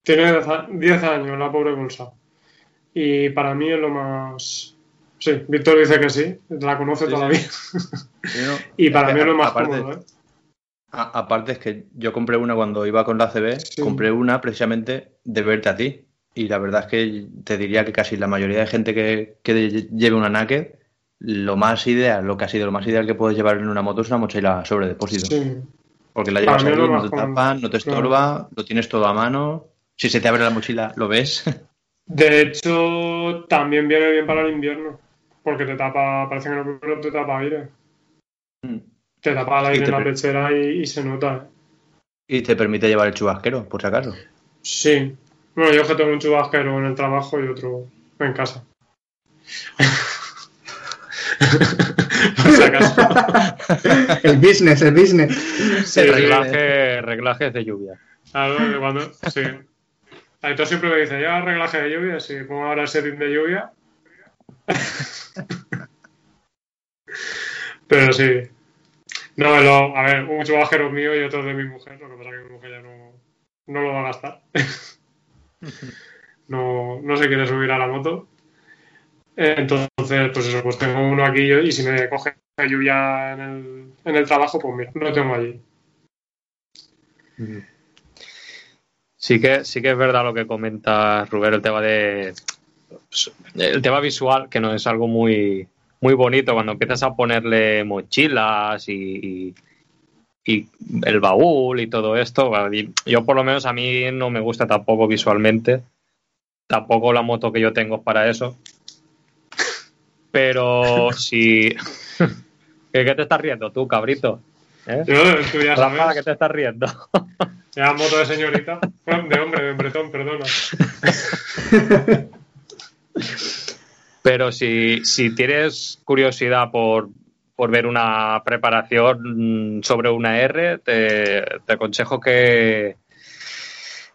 Tiene 10 a- 10 años la pobre bolsa. Y para mí es lo más... Sí, Víctor dice que sí, la conoce
Sí,
todavía.
Sí, ¿no?
Y para mí es lo más
aparte,
cómodo, ¿eh?
a- aparte es que yo compré una cuando iba con la CB,
Sí.
compré una precisamente de verte a ti. Y la verdad es que te diría que casi la mayoría de gente que, que lleve una Naked, lo más ideal, lo que ha sido lo más ideal que puedes llevar en una moto es una mochila sobre depósito. Porque la llevas ahí, no te tapan, no te
claro.
estorba, lo tienes todo a mano. Si se te abre la mochila, lo ves.
De hecho, también viene bien para el invierno. Porque te tapa, parece que no pero te tapa aire. Te tapa el aire en la pechera y, y se nota. ¿eh?
y te permite llevar el chubasquero, por si acaso.
Sí. Bueno, yo es que tengo un chubasquero en el trabajo y otro en casa. Por si acaso.
El business, el business.
Sí,
reglaje, reglajes de lluvia.
Claro, cuando, sí. Aitor siempre me dice, ¿ya reglaje de lluvia? Sí, pongo ahora el setting de lluvia. Pero sí. No, lo- a ver, un chubasquero mío y otro de mi mujer. Lo que pasa es que mi mujer ya no, no lo va a gastar. no, no se quiere subir a la moto. Entonces, pues eso, pues tengo uno aquí y si me coge lluvia en el, en el trabajo, pues mira, lo tengo allí.
Sí que, sí que es verdad lo que comenta Rubén, el tema de el tema visual, que no es algo muy, muy bonito cuando empiezas a ponerle mochilas y, y- y el baúl y todo esto. Yo por lo menos a mí no me gusta tampoco visualmente. Tampoco la moto que yo tengo es para eso. Pero si... ¿Qué, qué te estás riendo tú, cabrito? ¿Eh?
Yo, tú ya
Rafa,
sabes.
¿qué te estás riendo?
Ya moto de señorita. De hombre, de bretón, perdona.
Pero si, si tienes curiosidad por, por ver una preparación sobre una R, te, te aconsejo que,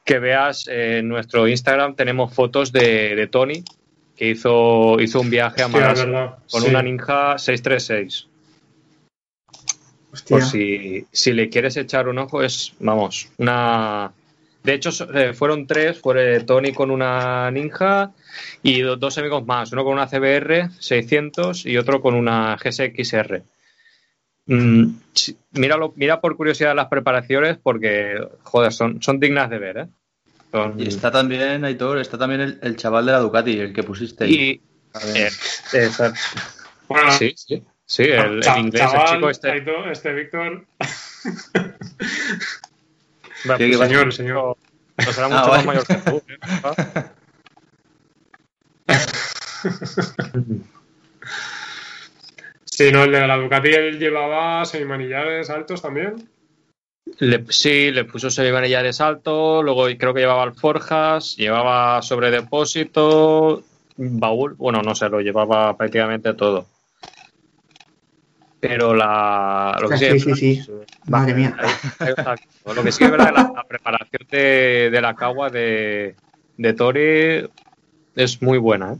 que veas en nuestro Instagram. Tenemos fotos de, de Tony, que hizo, hizo un viaje a Malasia con
sí.
una Ninja 636.
Hostia.
Por si, si le quieres echar un ojo, es, vamos, una... De hecho, eh, fueron tres, fue Tony con una Ninja y do- dos amigos más, uno con una CBR 600 y otro con una GSXR. Mm, sí, míralo, mira por curiosidad las preparaciones porque, joder, son, son dignas de ver, ¿eh? Son-
Y está también, Aitor, está también el, el chaval de la Ducati, el que pusiste. ahí.
y- eh,
Bueno,
sí, sí, sí, el, el inglés, el
chaval,
chico este.
Este Víctor.
Bueno,
¿Qué-
pues?
Señor, señor.
No será
Ah,
mucho más mayor que tú. ¿eh?
Sí, no, el de la Ducati él llevaba semimanillares altos también.
Le- sí, le puso semimanillares alto, luego creo que llevaba alforjas, llevaba sobre depósito, baúl, bueno, no sé, lo llevaba prácticamente todo. Pero la... Lo que
Sí,
sí,
sí, sí. Madre mía.
Ahí- ahí está. Lo que sí es verdad que la, la preparación de, de la cagua de, de Tori es muy buena. ¿eh?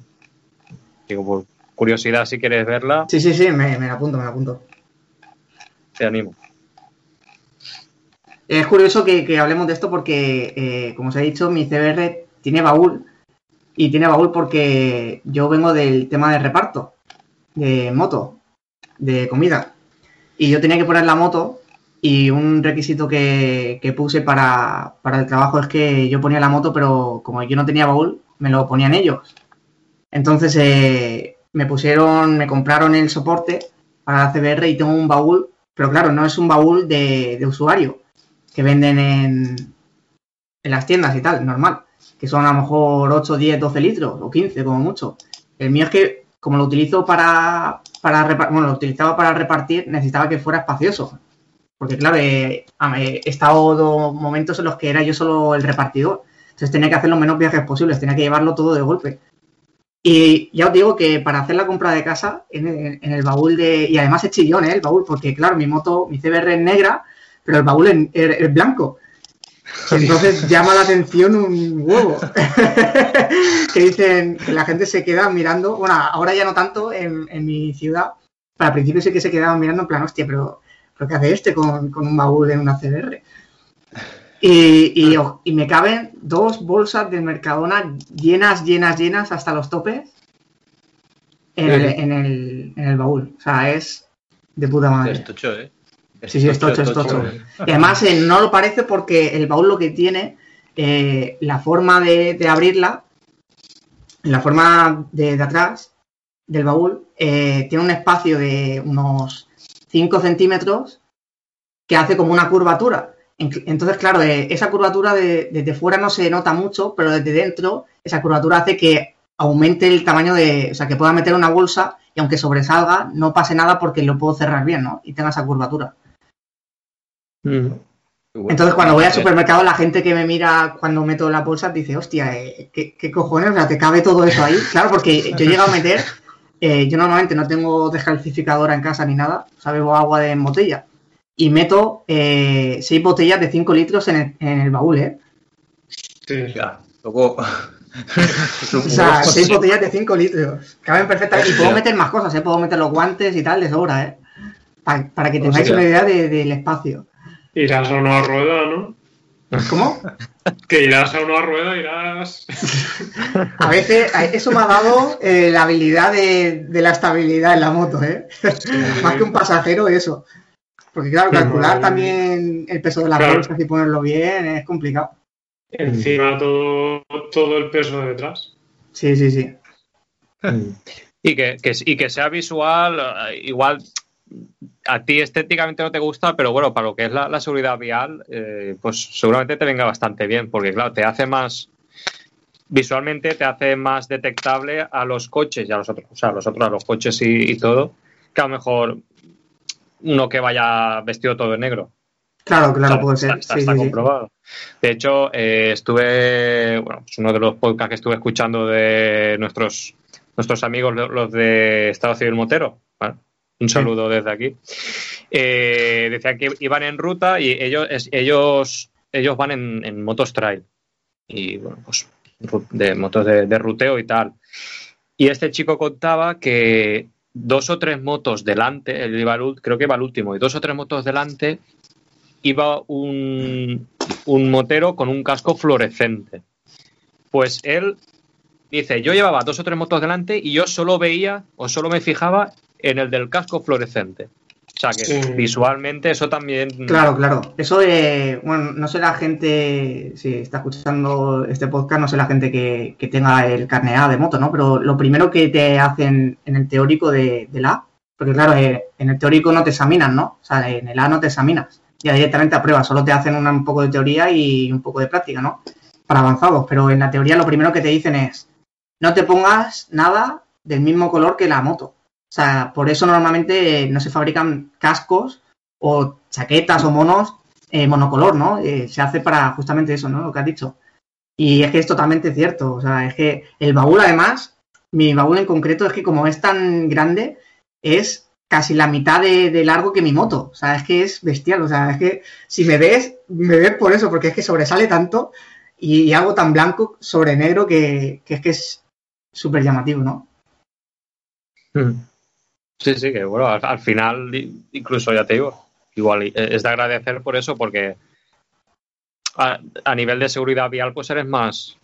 Digo, por curiosidad si quieres verla,
Sí, sí, sí, me, me la apunto, me la apunto.
te animo.
Es curioso que, que hablemos de esto porque, eh, como os he dicho, mi CBR tiene baúl. Y tiene baúl porque yo vengo del tema de reparto, de moto, de comida. Y yo tenía que poner la moto y un requisito que, que puse para, para el trabajo es que yo ponía la moto, pero como yo no tenía baúl, me lo ponían ellos. Entonces eh, me pusieron, me compraron el soporte para la CBR y tengo un baúl, pero claro, no es un baúl de, usuario que venden en, en las tiendas y tal, normal, que son a lo mejor 8, 10, 12 litros o 15 como mucho. El mío es que, como lo utilizo para, para bueno, lo utilizaba para repartir, necesitaba que fuera espacioso. Porque claro, eh, he estado dos momentos en los que era yo solo el repartidor. Entonces tenía que hacer los menos viajes posibles, tenía que llevarlo todo de golpe. Y ya os digo que para hacer la compra de casa, en el, en el baúl de... Y además es chillón, ¿eh? El baúl, porque claro, mi moto, mi CBR es negra, pero el baúl es, es- es blanco. Entonces llama la atención un huevo. que dicen que la gente se queda mirando, bueno, ahora ya no tanto en, en mi ciudad, pero al principio sí que se quedaban mirando en plan, hostia, pero, pero ¿qué hace este con, con un baúl en una CBR? Y, y, me caben dos bolsas del Mercadona llenas, llenas, llenas hasta los topes en el, en el, en el baúl. O sea, es de puta madre.
Es tocho, ¿eh?
Sí, sí, es tocho, es tocho. Y además eh, no lo parece porque el baúl lo que tiene, eh, la forma de, de abrirla, la forma de, de atrás del baúl, eh, tiene un espacio de unos 5 centímetros que hace como una curvatura. En- Entonces, claro, eh, esa curvatura de- desde fuera no se nota mucho, pero desde dentro esa curvatura hace que aumente el tamaño de, o sea, que pueda meter una bolsa y aunque sobresalga, no pase nada porque lo puedo cerrar bien, ¿no? Y tenga esa curvatura. Entonces, cuando voy al supermercado, la gente que me mira cuando meto las bolsas dice, hostia, eh, ¿qué, qué cojones? O sea, ¿te cabe todo eso ahí? Claro, porque yo he llegado a meter, eh, yo normalmente no tengo descalcificadora en casa ni nada, o sea, bebo agua de botella. Y meto eh, seis botellas de 5 litros en el, en el baúl, ¿eh?
Sí.
Ya, luego.
O sea, seis botellas de 5 litros. Caben perfectamente. Y puedo meter más cosas, ¿eh? Puedo meter los guantes y tal de sobra, ¿eh? Pa- para que tengáis
Hostia.
una idea de- del espacio.
Irás a una rueda, ¿no?
¿Cómo?
Que irás a una rueda, irás.
A veces eso me ha dado eh, la habilidad de, de la estabilidad en la moto, ¿eh? Más que un pasajero, eso. Porque claro, calcular también el peso de las
Claro.
bolsas y ponerlo bien es complicado.
Encima todo, todo el peso detrás.
Sí, sí, sí.
Y que, que- y que sea visual, eh, igual a ti estéticamente no te gusta, pero bueno, para lo que es la, la seguridad vial, eh, pues seguramente te venga bastante bien, porque claro, te hace más, visualmente te hace más detectable a los coches y a los otros, o sea, a los otros, a los coches y, y todo, que a lo mejor uno que vaya vestido todo de negro.
Claro, claro, puede ser.
está-
Sí,
está
sí, sí.
comprobado. De hecho, eh, estuve, bueno, es uno de los podcasts que estuve escuchando de nuestros, nuestros amigos, lo- los de Estado Civil Motero. ¿vale? Un saludo desde aquí. Eh, decían que iban en ruta y ellos, ellos, ellos van en, en motos trail. Y bueno, pues de motos de, de ruteo y tal. Y este chico contaba que dos o tres motos delante, él iba creo que iba al último, y dos o tres motos delante iba un, un motero con un casco fluorescente. Pues él dice, yo llevaba dos o tres motos delante y yo solo veía o solo me fijaba en el del casco fluorescente. O sea que
Sí.
visualmente eso también...
Claro, claro. Eso de, bueno, no sé la gente, si está escuchando este podcast, no sé la gente que, que tenga el carnet A de moto, ¿no? Pero lo primero que te hacen en el teórico de, del A, porque claro, eh, en el teórico no te examinan, ¿no? O sea, en el A no te examinas, ya directamente a prueba, solo te hacen una- un poco de teoría y un poco de práctica, ¿no? Para avanzados, pero en la teoría lo primero que te dicen es, no te pongas nada del mismo color que la moto. O sea, por eso normalmente eh, no se fabrican cascos o chaquetas o monos eh, monocolor, ¿no? Eh, se hace para justamente eso, ¿no? Lo que has dicho. Y es que es totalmente cierto. O sea, es que el baúl, además, mi baúl en concreto, es que como es tan grande, es casi la mitad de, largo que mi moto. O sea, es que es bestial. O sea, es que si me ves, me ves por eso, porque es que sobresale tanto y, y algo tan blanco sobre negro que, que es que es súper llamativo, ¿no?
Sí, sí, que bueno, al, al final, i- incluso ya te digo, igual eh, es de agradecer por eso, porque a, a nivel de seguridad vial, pues eres más,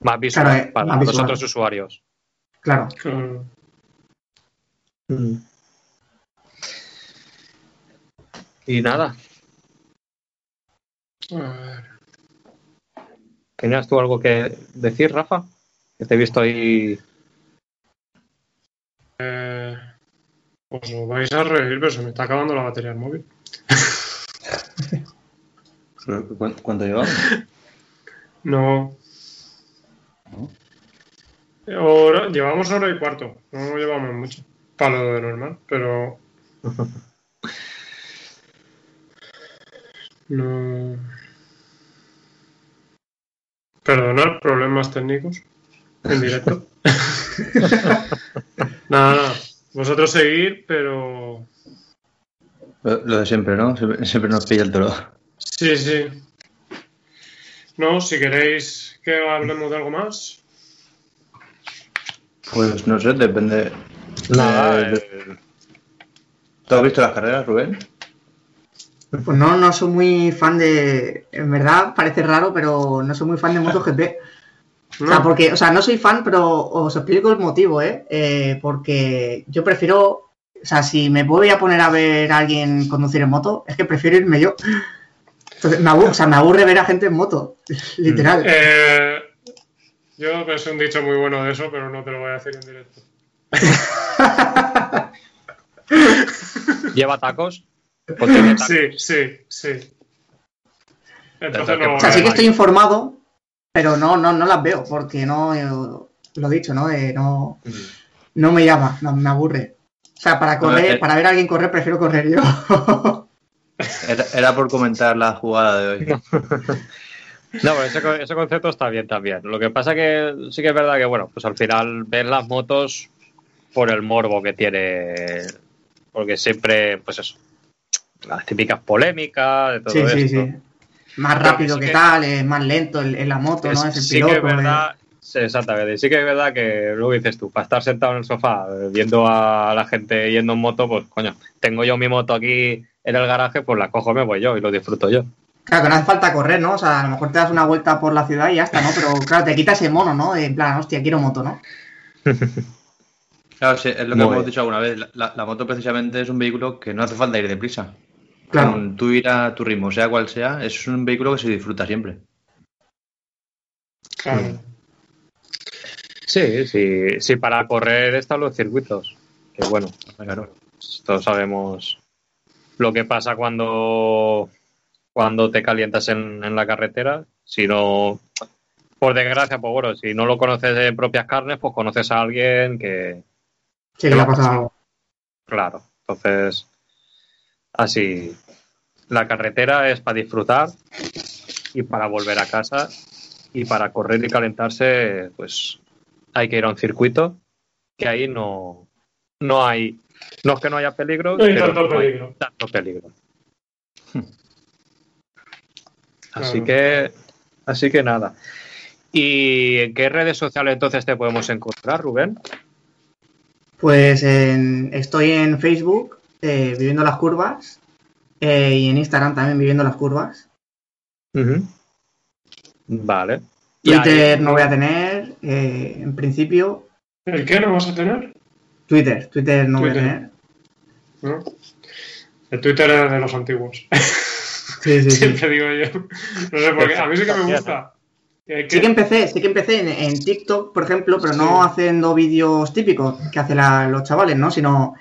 más visual
Claro, eh,
para
más
los
visual.
otros usuarios.
Claro.
Claro.
Y nada. ¿tenías tú algo que decir, Rafa? Que te he visto ahí.
Eh, os lo vais a reír, pero se me está acabando la batería del móvil.
¿Cu- ¿Cuánto llevamos?
No. Hora- llevamos hora y cuarto. No llevamos mucho. Para lo de normal, pero. No. Perdonad, problemas técnicos. En directo. nada, nada. Vosotros seguir, pero.
Lo, lo de siempre, ¿no? Siempre, siempre nos pilla el toro.
Sí, sí. No, si queréis que hablemos de algo más.
Pues no sé, depende.
Nada,
de-
eh,
¿Tú has visto las carreras, Rubén?
Pues no, no soy muy fan de. En verdad parece raro, pero no soy muy fan de MotoGP. O sea,
No.
porque, o sea, no soy fan, pero os explico el motivo, ¿eh? Eh, porque yo prefiero. O sea, si me voy a poner a ver a alguien conducir en moto, es que prefiero irme yo. Entonces, me aburre, o sea, me aburre ver a gente en moto, literal.
Eh, yo pensé un dicho muy bueno de eso, pero no te lo voy a decir en directo.
¿Lleva tacos? ¿O tiene tacos?
Sí, sí, sí. Entonces no.
O sea, sí que estoy informado, pero no, no, no las veo, porque no, eh, lo dicho, ¿no? Eh, no, no me llama, no, me aburre. O sea, para correr,
eh.
para ver a alguien correr, prefiero correr yo.
Era, era por comentar la jugada de hoy.
No, pero ese, co- ese concepto está bien también. Lo que pasa que sí que es verdad que, bueno, pues al final ven las motos por el morbo que tiene. Porque siempre, pues eso, las típicas polémicas, de todo
Sí, sí, sí. Más rápido
sí
que, tal, es más lento en, la moto,
Es-
¿no? Es el
sí
piloto.
que es verdad, sí, exactamente. Sí que es verdad que luego dices tú, para estar sentado en el sofá viendo a la gente yendo en moto, pues coño, tengo yo mi moto aquí en el garaje, pues la cojo, me voy yo y lo disfruto yo.
Claro, que no hace falta correr, ¿no? O sea, a lo mejor te das una vuelta por la ciudad y ya está, ¿no? Pero claro, te quita ese mono, ¿no? En plan, hostia, quiero moto, ¿no?
Claro, sí, es lo que
Muy
hemos
bien.
dicho alguna vez. La, la- la moto precisamente es un vehículo que no hace falta ir deprisa.
Claro.
Con tú ir a tu ritmo, sea cual sea, es un vehículo que se disfruta siempre.
Claro.
Sí, sí, sí, para correr están los circuitos. Que bueno,
Claro.
todos sabemos lo que pasa cuando, cuando te calientas en, en la carretera. Si no, por desgracia, pues bueno, si no lo conoces en propias carnes, pues conoces a alguien que,
Sí, que le ha pasado algo.
claro, entonces, así, la carretera es para disfrutar y para volver a casa y para correr y calentarse, pues hay que ir a un circuito que ahí no, no hay, no es que no haya peligro,
No hay
pero
tanto
no hay
peligro.
tanto peligro. Así
Claro.
que, así que nada. ¿Y en qué redes sociales entonces te podemos encontrar, Rubén?
Pues en- estoy en Facebook, eh, viviendo las curvas, eh, y en Instagram también viviendo las curvas.
Vale. Y ahí-
Twitter no voy a tener, eh, en principio.
¿El qué no vas a tener?
Twitter, Twitter no voy a
Twitter.
tener.
¿No? El Twitter es de los antiguos.
Sí, sí, sí.
Siempre digo yo. No sé por qué. A mí sí que me gusta. Que-
Sí que empecé, sí que empecé en, en TikTok, por ejemplo, pero no
Sí.
haciendo vídeos típicos que hacen la- los chavales, ¿no? Sino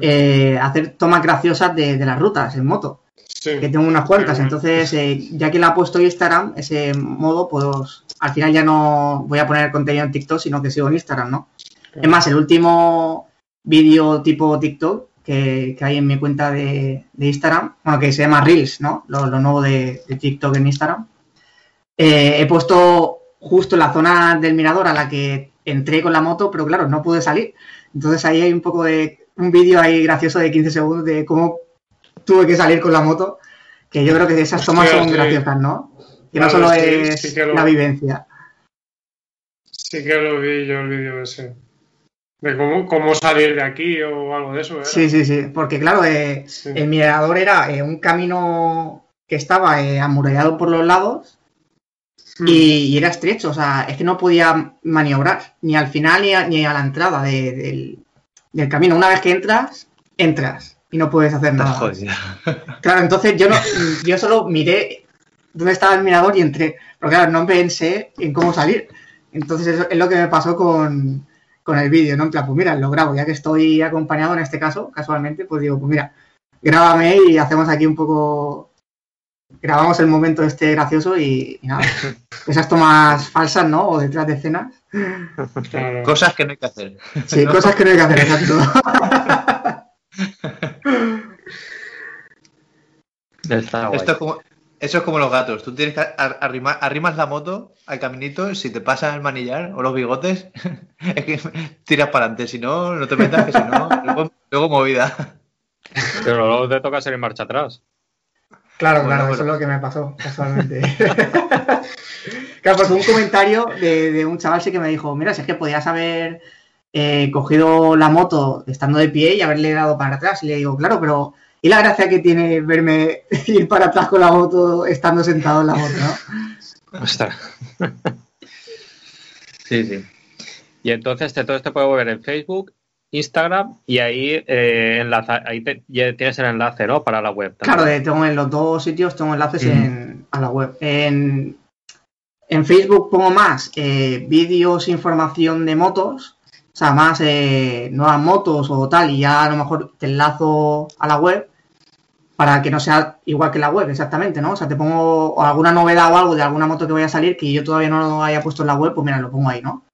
Eh, hacer tomas graciosas de, de las rutas en moto,
sí.
que tengo unas cuantas. Entonces, eh, ya que la ha puesto Instagram, ese modo, pues al final ya no voy a poner contenido en TikTok, sino que sigo en Instagram, ¿no? Es más, el último vídeo tipo TikTok que, que hay en mi cuenta de, de Instagram, bueno, que se llama Reels, ¿no? Lo, lo nuevo de, de TikTok en Instagram. Eh, he puesto justo la zona del mirador a la que entré con la moto, pero claro, no pude salir. Entonces ahí hay un poco de un vídeo ahí gracioso de 15 segundos de cómo tuve que salir con la moto, que yo creo que esas tomas
Hostia,
son
sí.
graciosas, ¿no? Que no solo
sí,
es
sí que lo-
la vivencia.
Sí que lo vi yo el vídeo ese. De cómo, cómo salir de aquí o algo de eso.
Sí, sí, sí. Porque claro, eh, el mirador era eh, un camino que estaba eh, amurallado por los lados
Mm.
y, y era estrecho. O sea, es que no podía maniobrar ni al final ni a, ni a la entrada de- del, del camino. Una vez que entras, entras y no puedes hacer nada. Claro, entonces yo no, yo solo miré dónde estaba el mirador y entré. Pero claro, no pensé en cómo salir. Entonces eso es lo que me pasó con, con el vídeo, ¿no? En plan, pues mira, lo grabo, ya que estoy acompañado en este caso, casualmente, pues digo, pues mira, grábame y hacemos aquí un poco. Grabamos el momento este gracioso y, y nada. Esas tomas falsas, ¿no? O detrás de escenas.
Claro.
Cosas que no hay que hacer.
Sí, cosas que no hay que hacer, exacto.
Está.
Esto es como, eso es como los gatos. Tú tienes que ar- arrimar, arrimas la moto al caminito, si te pasa el manillar o los bigotes, es que tiras para adelante. Si no, no te metas, que si no, luego, luego movida.
Pero luego te toca salir marcha atrás.
Claro,
Bueno,
claro,
bueno.
eso es lo que me pasó casualmente. claro, pues un comentario de, de un chaval sí que me dijo, mira, si es que podías haber eh, cogido la moto estando de pie y haberle dado para atrás. Y le digo, claro, pero ¿y la gracia que tiene verme ir para atrás con la moto estando sentado en la moto, no?
Ostras.
Sí, sí.
Y entonces todo esto puede ver en Facebook, Instagram y ahí, eh, enlaza- ahí te- ya tienes el enlace, ¿no? Para la web. también.
Claro, de- tengo en los dos sitios tengo enlaces
Mm.
en, a la web. En, en Facebook pongo más eh, vídeos, información de motos, o sea, más eh, nuevas motos o tal, y ya a lo mejor te enlazo a la web para que no sea igual que la web, exactamente, ¿no? O sea, te pongo alguna novedad o algo de alguna moto que vaya a salir que yo todavía no lo haya puesto en la web, pues mira, lo pongo ahí, ¿no?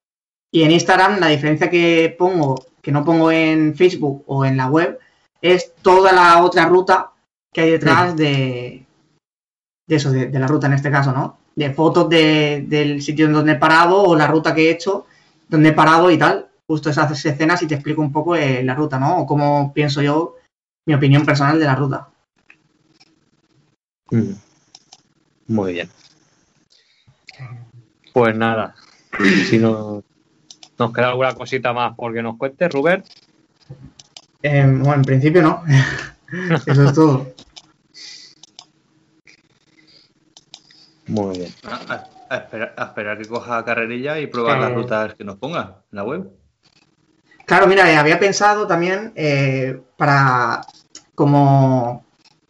Y en Instagram la diferencia que pongo, que no pongo en Facebook o en la web, es toda la otra ruta que hay detrás de, de eso, de, de la ruta en este caso, ¿no? De fotos de- del sitio en donde he parado o la ruta que he hecho, donde he parado y tal. Justo esas escenas y te explico un poco eh, la ruta, ¿no? O cómo pienso yo, mi opinión personal de la ruta.
Mm. Muy bien. Pues nada, si no, nos queda alguna cosita más porque nos cuente, Rubén.
Eh, bueno, en principio no. Eso es todo.
Muy bien.
A, a- a esperar, a esperar que coja carrerilla y probar las rutas que nos ponga en la web.
Claro, mira, eh, había pensado también eh, para como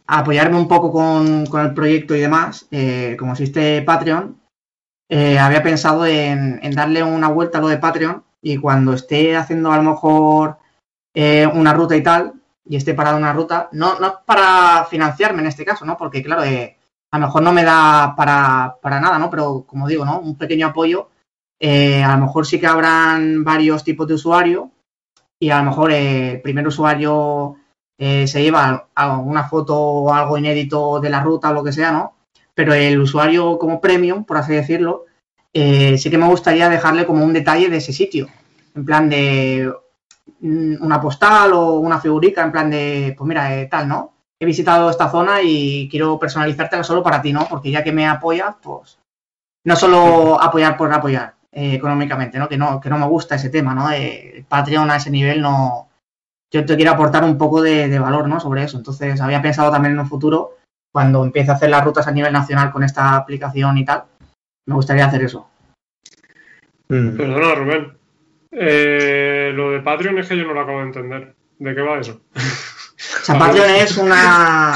apoyarme un poco con, con el proyecto y demás, eh, como existe Patreon, eh, había pensado en, darle una vuelta a lo de Patreon y cuando esté haciendo a lo mejor eh, una ruta y tal, y esté parado una ruta, no, no para financiarme en este caso, ¿no? Porque claro, eh, a lo mejor no me da para, para nada, ¿no? Pero como digo, ¿no? Un pequeño apoyo. a lo mejor sí que habrán varios tipos de usuario y a lo mejor el primer usuario se lleva alguna foto o algo inédito de la ruta o lo que sea, ¿no? Pero el usuario como premium, por así decirlo, eh, sí que me gustaría dejarle como un detalle de ese sitio. En plan de mm, una postal o una figurica, en plan de, pues mira, eh, tal, ¿no? He visitado esta zona y quiero personalizártela solo para ti, ¿no? Porque ya que me apoyas, pues no solo apoyar por apoyar eh, económicamente, ¿no? Que no, que no me gusta ese tema, ¿no? Patreon a ese nivel no. Yo te quiero aportar un poco de, de valor, ¿no? Sobre eso. Entonces, había pensado también en un futuro, cuando empiece a hacer las rutas a nivel nacional con esta aplicación y tal, me gustaría hacer eso.
Perdona, Rubén. Eh, lo de Patreon es que yo no lo acabo de entender. ¿De qué va eso?
O sea, Patreon es una,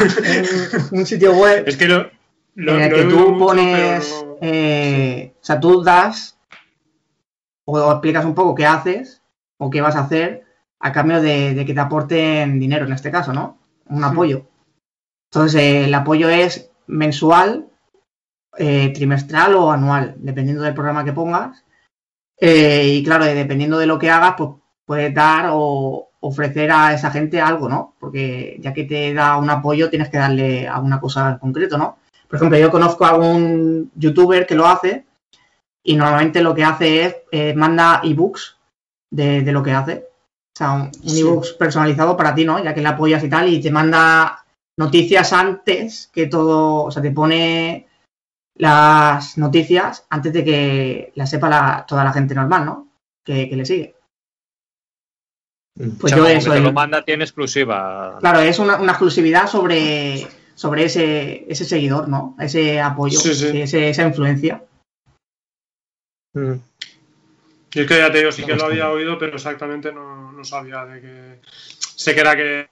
un, un sitio web
Es que lo, lo-
en el que tú
mucho,
pones,
pero
eh, o sea, tú das o explicas un poco qué haces o qué vas a hacer a cambio de, de que te aporten dinero en este caso, ¿no? Un apoyo. Entonces, eh, el apoyo es mensual, eh, trimestral o anual, dependiendo del programa que pongas. Eh, y claro, dependiendo de lo que hagas, pues puedes dar o ofrecer a esa gente algo, ¿no? Porque ya que te da un apoyo, tienes que darle alguna cosa en concreto, ¿no? Por ejemplo, yo conozco a algún youtuber que lo hace y normalmente lo que hace es eh, manda ebooks de, de lo que hace. O sea, un,
Sí.
ebooks personalizado para ti, ¿no? Ya que le apoyas y tal, y te manda noticias antes que todo, o sea, te pone las noticias antes de que las sepa la- toda la gente normal, ¿no? Que, que le sigue. Pues yo eso,
que te lo manda tiene exclusiva.
Claro, es una, una exclusividad sobre, sobre ese, ese seguidor, ¿no? Ese apoyo,
Sí, sí.
ese- esa influencia.
Mm.
Yo es que ya te digo, sí que lo había oído, pero exactamente no, no sabía de que. Sé que era que,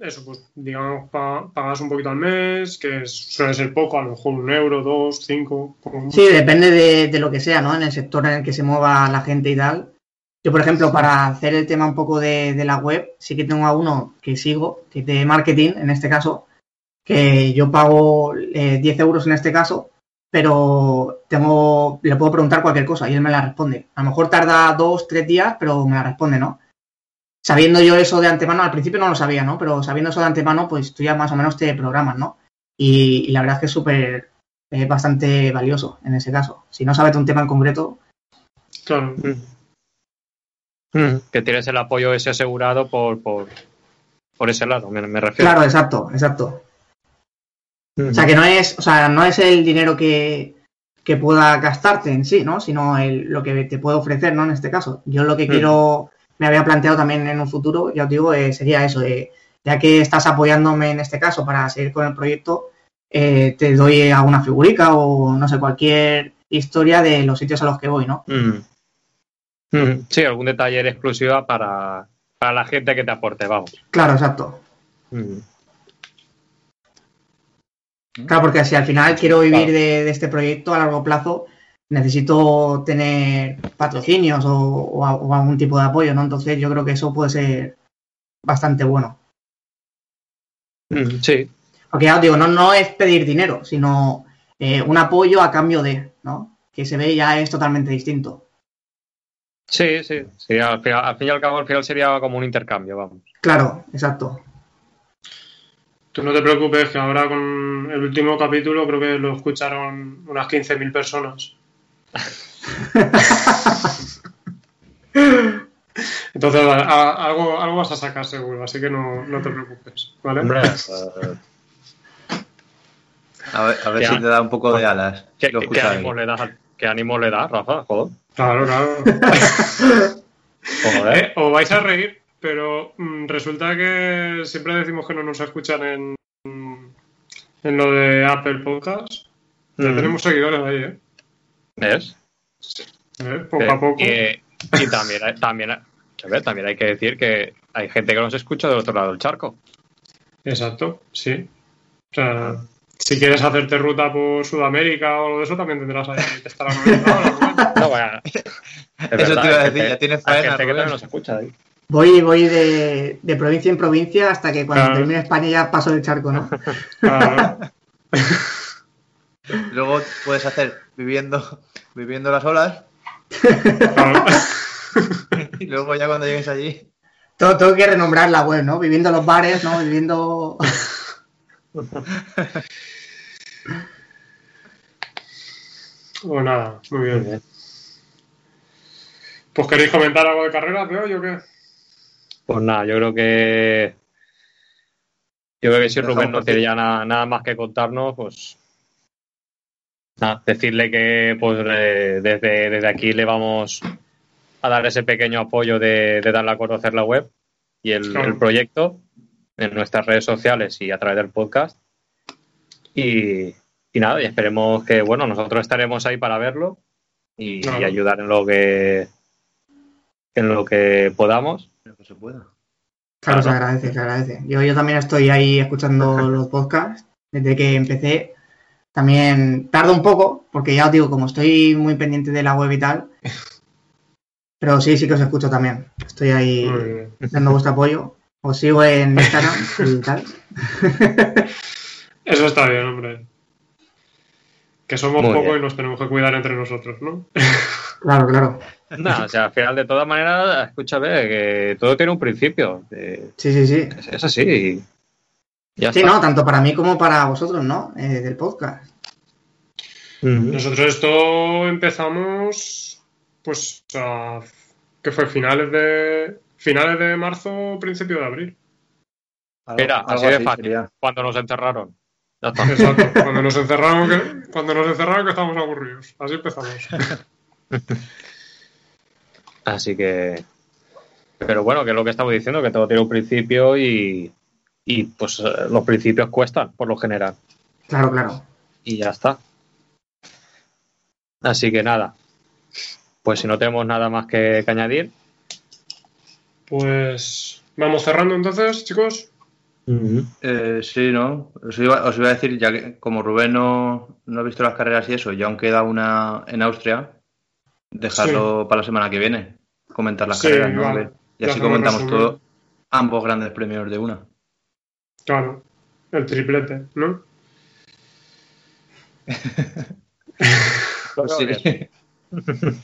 eso, pues, digamos, pa- pagas un poquito al mes, que suele ser poco, a lo mejor un euro, dos, cinco. como.
Sí, depende de, de lo que sea, ¿no? En el sector en el que se mueva la gente y tal. Yo, por ejemplo, para hacer el tema un poco de, de la web, sí que tengo a uno que sigo, que es de marketing, en este caso, que yo pago eh, 10 euros en este caso, pero tengo, le puedo preguntar cualquier cosa y él me la responde. A lo mejor tarda dos, tres días, pero me la responde, ¿no? Sabiendo yo eso de antemano, al principio no lo sabía, ¿no? Pero sabiendo eso de antemano, pues tú ya más o menos te programas, ¿no? Y, y la verdad es que es súper, es bastante valioso en ese caso. Si no sabes un tema en concreto,
Claro.
Mm. Que tienes el apoyo ese asegurado por, por, por ese lado, me, me refiero.
claro, exacto, exacto.
Mm.
O sea, que no es, o sea, no es el dinero que, que pueda gastarte en sí, ¿no? Sino el- lo que te puede ofrecer, ¿no? En este caso. Yo lo que
Mm.
quiero, me había planteado también en un futuro, ya os digo, eh, sería eso, ya que estás apoyándome en este caso para seguir con el proyecto, eh, te doy alguna figurica o no sé, cualquier historia de los sitios a los que voy, ¿no?
Mm. Mm. Sí, algún detalle exclusiva para, para la gente que te aporte, vamos.
Claro, exacto.
Mm.
Claro, porque si al final quiero vivir
Claro.
de, de este proyecto a largo plazo, necesito tener patrocinios o, o a- o algún tipo de apoyo, ¿no? Entonces yo creo que eso puede ser bastante bueno.
Mm. Sí,
Porque ya os digo, no, no es pedir dinero, sino eh, un apoyo a cambio de, ¿no? Que se ve ya es totalmente distinto.
sí, sí. sí al, final- al fin y al cabo, al final sería como un intercambio, vamos.
Claro, exacto.
Tú no te preocupes, que ahora con el último capítulo creo que lo escucharon unas 15.000 personas. Entonces, a- a- algo, algo vas a sacar seguro, así que no, no te preocupes, ¿vale?
Hombre,
A ver, a ver
Ya.
si te da un poco de alas.
¿qué, ánimo le das, ¿Qué ánimo le das, Rafa? Joder.
Claro, claro.
Joder.
Eh, os vais a reír, pero mm, resulta que siempre decimos que no nos escuchan en, en lo de Apple Podcast. Ya
Mm.
tenemos seguidores ahí, ¿eh?
¿Ves?
¿Eh? Poco a poco.
Y, y también, hay- también, hay- a ver, también hay que decir que hay gente que nos escucha del otro lado del charco.
Exacto, sí. O sea, si quieres hacerte ruta por Sudamérica o algo de eso, también tendrás ahí. Estarán oyendo ahora, Rubén.
No, bueno, es
Eso
verdad,
te iba a
hay
decir,
gente-
ya tienes
hay
faena,
gente que también nos escucha ahí.
Voy, voy de, de provincia en provincia hasta que cuando
Claro.
termine España ya paso el charco, ¿no?
Claro.
Luego puedes hacer viviendo, viviendo las olas y luego ya cuando llegues allí.
Todo, tengo que renombrar la web, ¿no? Viviendo los bares, ¿no? Viviendo...
Pues nada, muy bien. Pues queréis comentar algo de carrera, veo yo qué.
Pues nada, yo creo que. Yo creo que si Rubén no tiene
ti.
ya nada, nada más que contarnos, pues. Nada, decirle que pues eh, desde, desde aquí le vamos a dar ese pequeño apoyo de, de darle a conocer la web y el,
Claro.
el proyecto en nuestras redes sociales y a través del podcast. Y, y nada, y esperemos que, bueno, nosotros estaremos ahí para verlo y,
Claro.
y ayudar en lo que en lo que podamos.
Pero que se pueda.
Claro, se agradece, se agradece. Yo, yo también estoy ahí escuchando los podcasts desde que empecé. También tardo un poco, porque ya os digo, como estoy muy pendiente de la web y tal. Pero sí, sí que os escucho también. Estoy ahí dando vuestro apoyo. Os sigo en Instagram y tal.
Eso está bien, hombre. Que somos
Muy
pocos
bien.
y nos tenemos que cuidar entre nosotros, ¿no?
Claro, claro.
No, o sea, al final, de todas maneras, escúchame, que todo tiene un principio. eh,
Sí, sí, sí.
es, es así. Ya
Sí,
está.
no, tanto para mí como para vosotros, ¿no? Eh, del podcast.
Nosotros esto empezamos, pues, a, que fue finales de finales de marzo, principio de abril.
Era así de fácil.
sería.
Cuando nos encerraron. Ya está.
Exacto. cuando nos encerraron, que, cuando nos encerraron que estábamos aburridos. Así empezamos.
Así que. Pero bueno, que es lo que estamos diciendo, que todo tiene un principio y, y pues eh, los principios cuestan, por lo general.
Claro, claro.
Y ya está. Así que nada. Pues si no tenemos nada más que, que añadir,
Pues vamos cerrando entonces, chicos.
Eh, sí, ¿no? Os iba, os iba a decir, ya que como Rubén no, no ha visto las carreras y eso, y aún queda una en Austria, dejarlo para la semana que viene, comentar las
Sí,
carreras, ¿no?
vale.
Y
Ya
así comentamos todo, ambos grandes premios de una.
Claro, el triplete, ¿no?
Veo
Sí.
bien.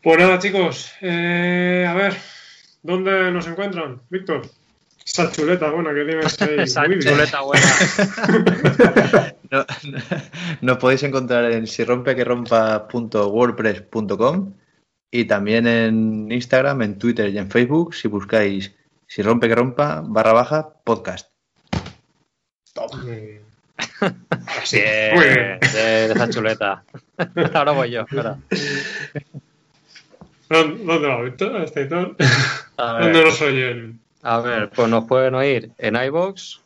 Pues nada, chicos. eh, a ver, ¿dónde nos encuentran, Víctor? Esa chuleta buena que tienes ahí.
esa
Muy bien.
chuleta buena.
No- Nos podéis encontrar en sirompequerompa.wordpress.com y también en Instagram, en Twitter y en Facebook si buscáis si rompe que rompa barra baja podcast.
Muy bien.
Sí,
Muy bien.
de, de esa chuleta. Ahora voy yo. espera.
¿Dónde dónde va, Víctor? ¿Está Víctor?
A
¿Dónde nos oyen?
a ver, pues nos pueden oír en iBox,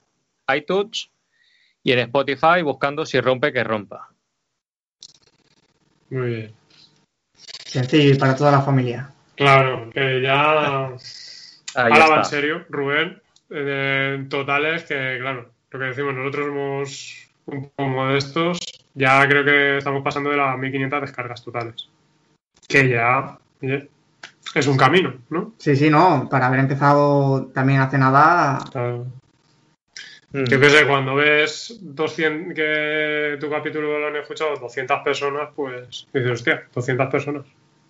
iTunes y en Spotify buscando si rompe que rompa.
Muy bien.
Sencillo y para toda la familia.
Claro, que ya.
Ahí
Ahora va en serio, Rubén. eh, En totales, que claro, lo que decimos, nosotros somos un poco modestos. Ya creo que estamos pasando de las 1500 descargas totales. Que ya es un camino, ¿no?
Sí, sí, no, para haber empezado también hace nada,
Mm.
Yo qué sé, cuando ves 200, que tu capítulo lo han escuchado 200 personas, pues dices, hostia, 200 personas.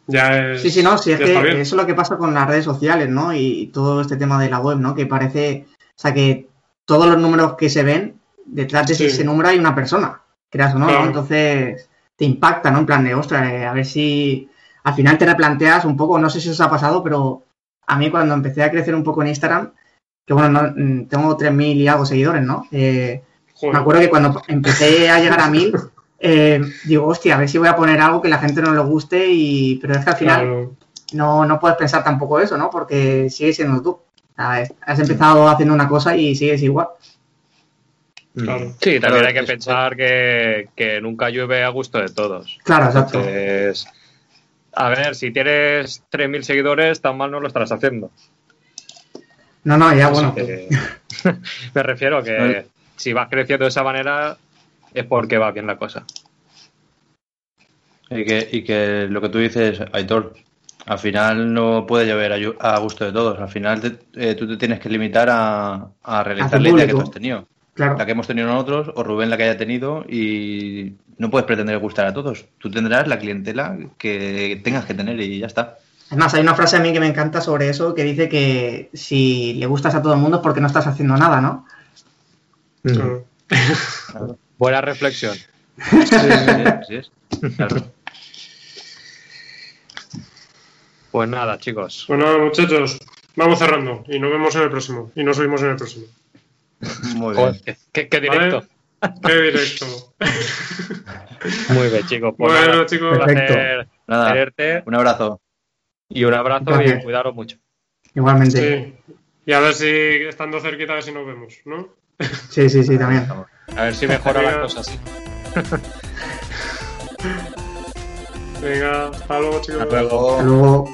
Ya es.
Sí, sí, no, sí, es que eso es lo que pasa con las redes sociales, ¿no? Y todo este tema de la web, ¿no? Que parece, o sea, que todos los números que se ven, detrás de
Sí.
ese número hay una persona, creas o no, ¿no? Entonces te impacta, ¿no? En plan de, ostras, eh, a ver si al final te replanteas un poco, no sé si os ha pasado, pero a mí cuando empecé a crecer un poco en Instagram, que bueno, no, mm, tengo 3.000 y algo seguidores, ¿no? Eh, me acuerdo que cuando empecé a llegar a 1.000, eh, digo, hostia, a ver si voy a poner algo que la gente no le guste, y pero es que al final
Claro.
no, no puedes pensar tampoco eso, ¿no? Porque sigues siendo tú. Has empezado haciendo una cosa y sigues igual.
Claro.
Sí, también hay que pensar que, que nunca llueve a gusto de todos.
Claro, exacto.
Entonces, a ver, si tienes 3.000 seguidores, tan mal no lo estarás haciendo.
No, no, ya
Así
bueno.
que- me refiero a que
Vale.
si vas creciendo de esa manera es porque va bien la cosa.
Y que, y que lo que tú dices, Aitor, al final no puede llover a, gusto de todos. Al final te- eh, tú te tienes que limitar a, a realizar la idea que tú has tenido.
Claro.
La que hemos tenido nosotros o Rubén la que haya tenido y no puedes pretender gustar a todos. Tú tendrás la clientela que tengas que tener y ya está.
Además, hay una frase a mí que me encanta sobre eso que dice que si le gustas a todo el mundo es porque no estás haciendo nada, ¿no?
claro.
Buena reflexión.
Sí, sí, así es. Claro.
Pues nada, chicos.
Bueno, muchachos, vamos cerrando y nos vemos en el próximo. Y nos oímos en el próximo.
Muy bien.
Joder, qué, directo.
Qué directo.
Muy bien, chicos. Pues
Bueno,
nada,
chicos.
un
Perfecto.
placer
Nada,
tenerte
un abrazo.
y un abrazo
Gracias.
y cuidaros mucho.
Igualmente.
Sí. Y a ver si estando cerquita, a ver si nos vemos, ¿no?
Sí, sí, sí, también.
A ver si mejora las
Venga.
cosas. sí.
Venga, hasta luego, chicos.
Hasta luego.
Hasta luego.